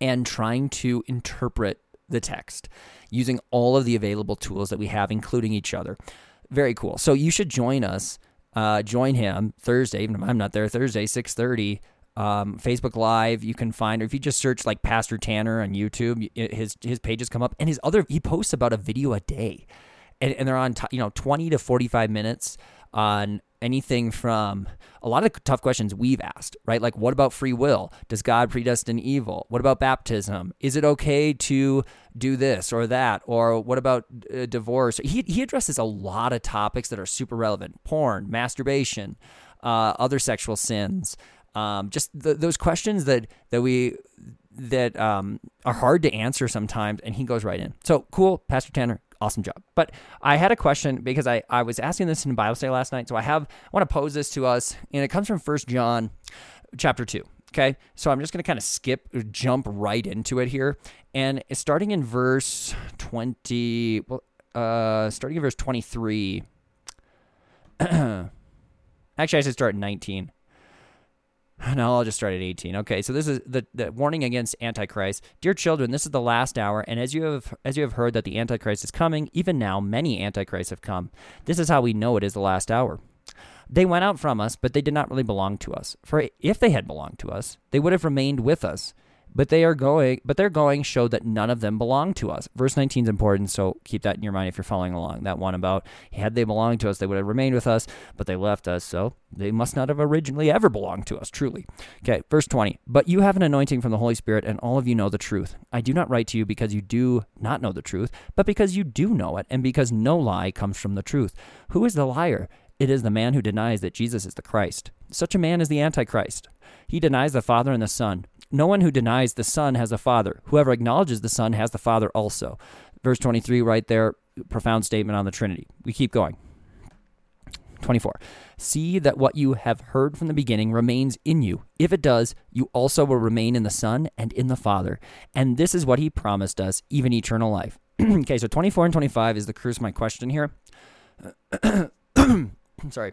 and trying to interpret the text using all of the available tools that we have, including each other. Very cool. So you should join us. Uh, join him Thursday. Even if I'm not there, Thursday, six thirty. Um, Facebook Live. You can find, or if you just search like Pastor Tanner on YouTube, his his pages come up, and his other he posts about a video a day, and, and they're on t- you know twenty to forty five minutes on anything from a lot of tough questions we've asked, right? Like, what about free will? Does God predestine evil? What about baptism? Is it okay to do this or that? Or what about uh, divorce? He, he addresses a lot of topics that are super relevant porn, masturbation, uh, other sexual sins. Um, just the, those questions that, that we that um, are hard to answer sometimes, and he goes right in. So cool, Pastor Tanner, awesome job. But I had a question because I, I was asking this in Bible study last night. So I have I want to pose this to us, and it comes from First John chapter two. Okay, so I'm just going to kind of skip, jump right into it here, and starting in verse twenty, well, uh, starting in verse twenty three. Actually, I should start at nineteen. No, I'll just start at 18. Okay, so this is the, the warning against Antichrist. Dear children, this is the last hour, and as you have as you have heard that the Antichrist is coming, even now many Antichrists have come. This is how we know it is the last hour. They went out from us, but they did not really belong to us. For if they had belonged to us, they would have remained with us but they are going but their going showed that none of them belonged to us. Verse 19 is important so keep that in your mind if you're following along. That one about had they belonged to us they would have remained with us but they left us so they must not have originally ever belonged to us truly. Okay verse 20 but you have an anointing from the holy spirit and all of you know the truth. I do not write to you because you do not know the truth but because you do know it and because no lie comes from the truth. Who is the liar? It is the man who denies that jesus is the christ. Such a man is the antichrist. He denies the father and the son no one who denies the Son has a Father. Whoever acknowledges the Son has the Father also. Verse 23, right there, profound statement on the Trinity. We keep going. 24. See that what you have heard from the beginning remains in you. If it does, you also will remain in the Son and in the Father. And this is what he promised us, even eternal life. okay, so 24 and 25 is the curse my question here. I'm Sorry.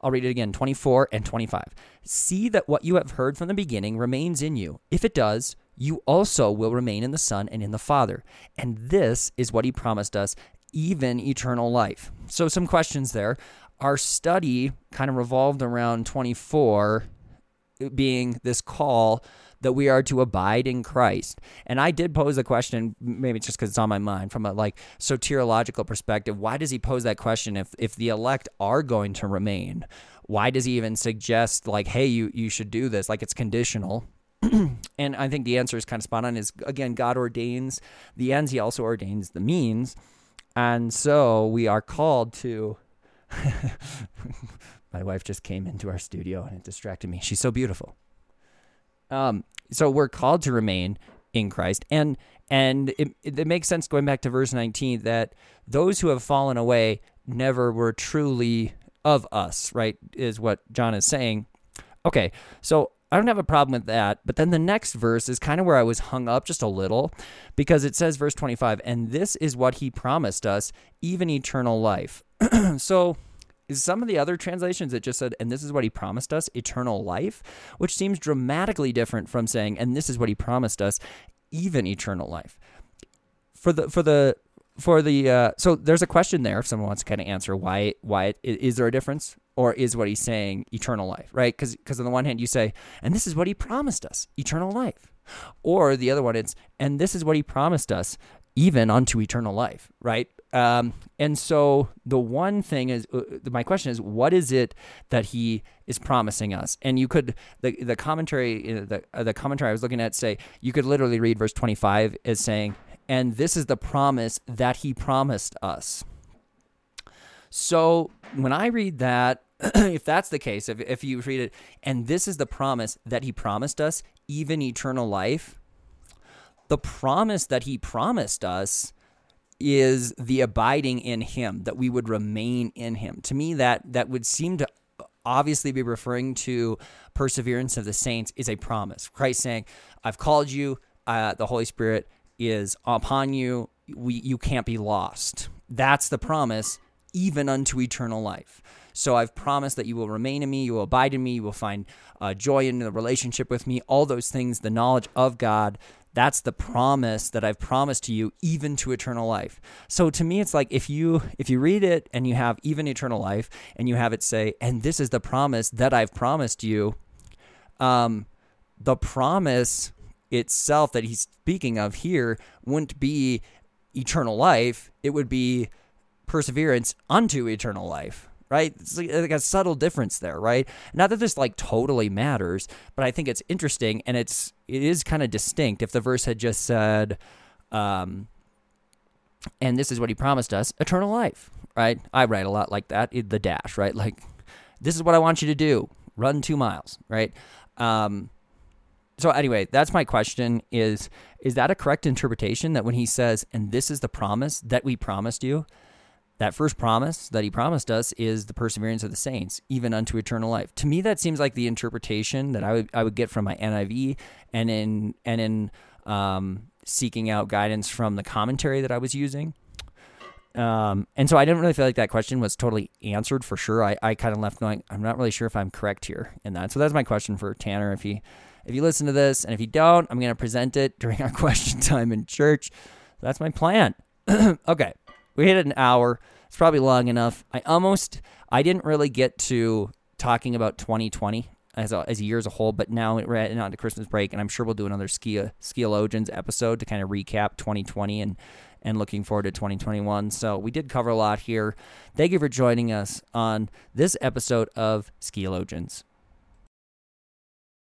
I'll read it again 24 and 25. See that what you have heard from the beginning remains in you. If it does, you also will remain in the Son and in the Father. And this is what he promised us, even eternal life. So, some questions there. Our study kind of revolved around 24 being this call that we are to abide in Christ. And I did pose a question, maybe just because it's on my mind, from a like soteriological perspective. Why does he pose that question if if the elect are going to remain? Why does he even suggest like, hey, you you should do this? Like it's conditional. and I think the answer is kind of spot on. Is again, God ordains the ends; He also ordains the means, and so we are called to. My wife just came into our studio and it distracted me. She's so beautiful. Um, so we're called to remain in Christ, and and it, it makes sense going back to verse 19 that those who have fallen away never were truly of us. Right, is what John is saying. Okay, so I don't have a problem with that. But then the next verse is kind of where I was hung up just a little because it says, verse 25, and this is what he promised us, even eternal life. so some of the other translations that just said, and this is what he promised us, eternal life, which seems dramatically different from saying, and this is what he promised us, even eternal life. For the for the for the uh, so there's a question there if someone wants to kind of answer why why it, is there a difference or is what he's saying eternal life right because because on the one hand you say and this is what he promised us eternal life or the other one it's and this is what he promised us even unto eternal life right um, and so the one thing is, uh, my question is, what is it that he is promising us? And you could the the commentary the uh, the commentary I was looking at say you could literally read verse twenty five as saying, and this is the promise that he promised us. So when I read that, if that's the case, if if you read it, and this is the promise that he promised us, even eternal life. The promise that he promised us is the abiding in him that we would remain in him. To me that that would seem to obviously be referring to perseverance of the saints is a promise. Christ saying i've called you uh, the holy spirit is upon you. We, you can't be lost. That's the promise even unto eternal life. So i've promised that you will remain in me you will abide in me you will find uh, joy in the relationship with me. All those things the knowledge of god that's the promise that I've promised to you even to eternal life. So to me it's like if you if you read it and you have even eternal life and you have it say and this is the promise that I've promised you um the promise itself that he's speaking of here wouldn't be eternal life, it would be perseverance unto eternal life. Right? It's like, a subtle difference there, right? Not that this like totally matters, but I think it's interesting and it's it is kind of distinct. If the verse had just said, um, and this is what he promised us eternal life, right? I write a lot like that, the dash, right? Like, this is what I want you to do run two miles, right? Um, so anyway, that's my question is is that a correct interpretation that when he says and this is the promise that we promised you that first promise that he promised us is the perseverance of the saints even unto eternal life. To me that seems like the interpretation that I would I would get from my NIV and in and in um, seeking out guidance from the commentary that I was using. Um, and so I didn't really feel like that question was totally answered for sure. I, I kind of left going, I'm not really sure if I'm correct here in that. So that's my question for Tanner. If he, if you listen to this and if you don't, I'm going to present it during our question time in church. That's my plan. okay. We hit an hour. It's probably long enough. I almost, I didn't really get to talking about 2020 as a, as a year as a whole, but now we're heading on to Christmas break, and I'm sure we'll do another ski Skieologians episode to kind of recap 2020 and and looking forward to 2021. So we did cover a lot here. Thank you for joining us on this episode of Skieologians.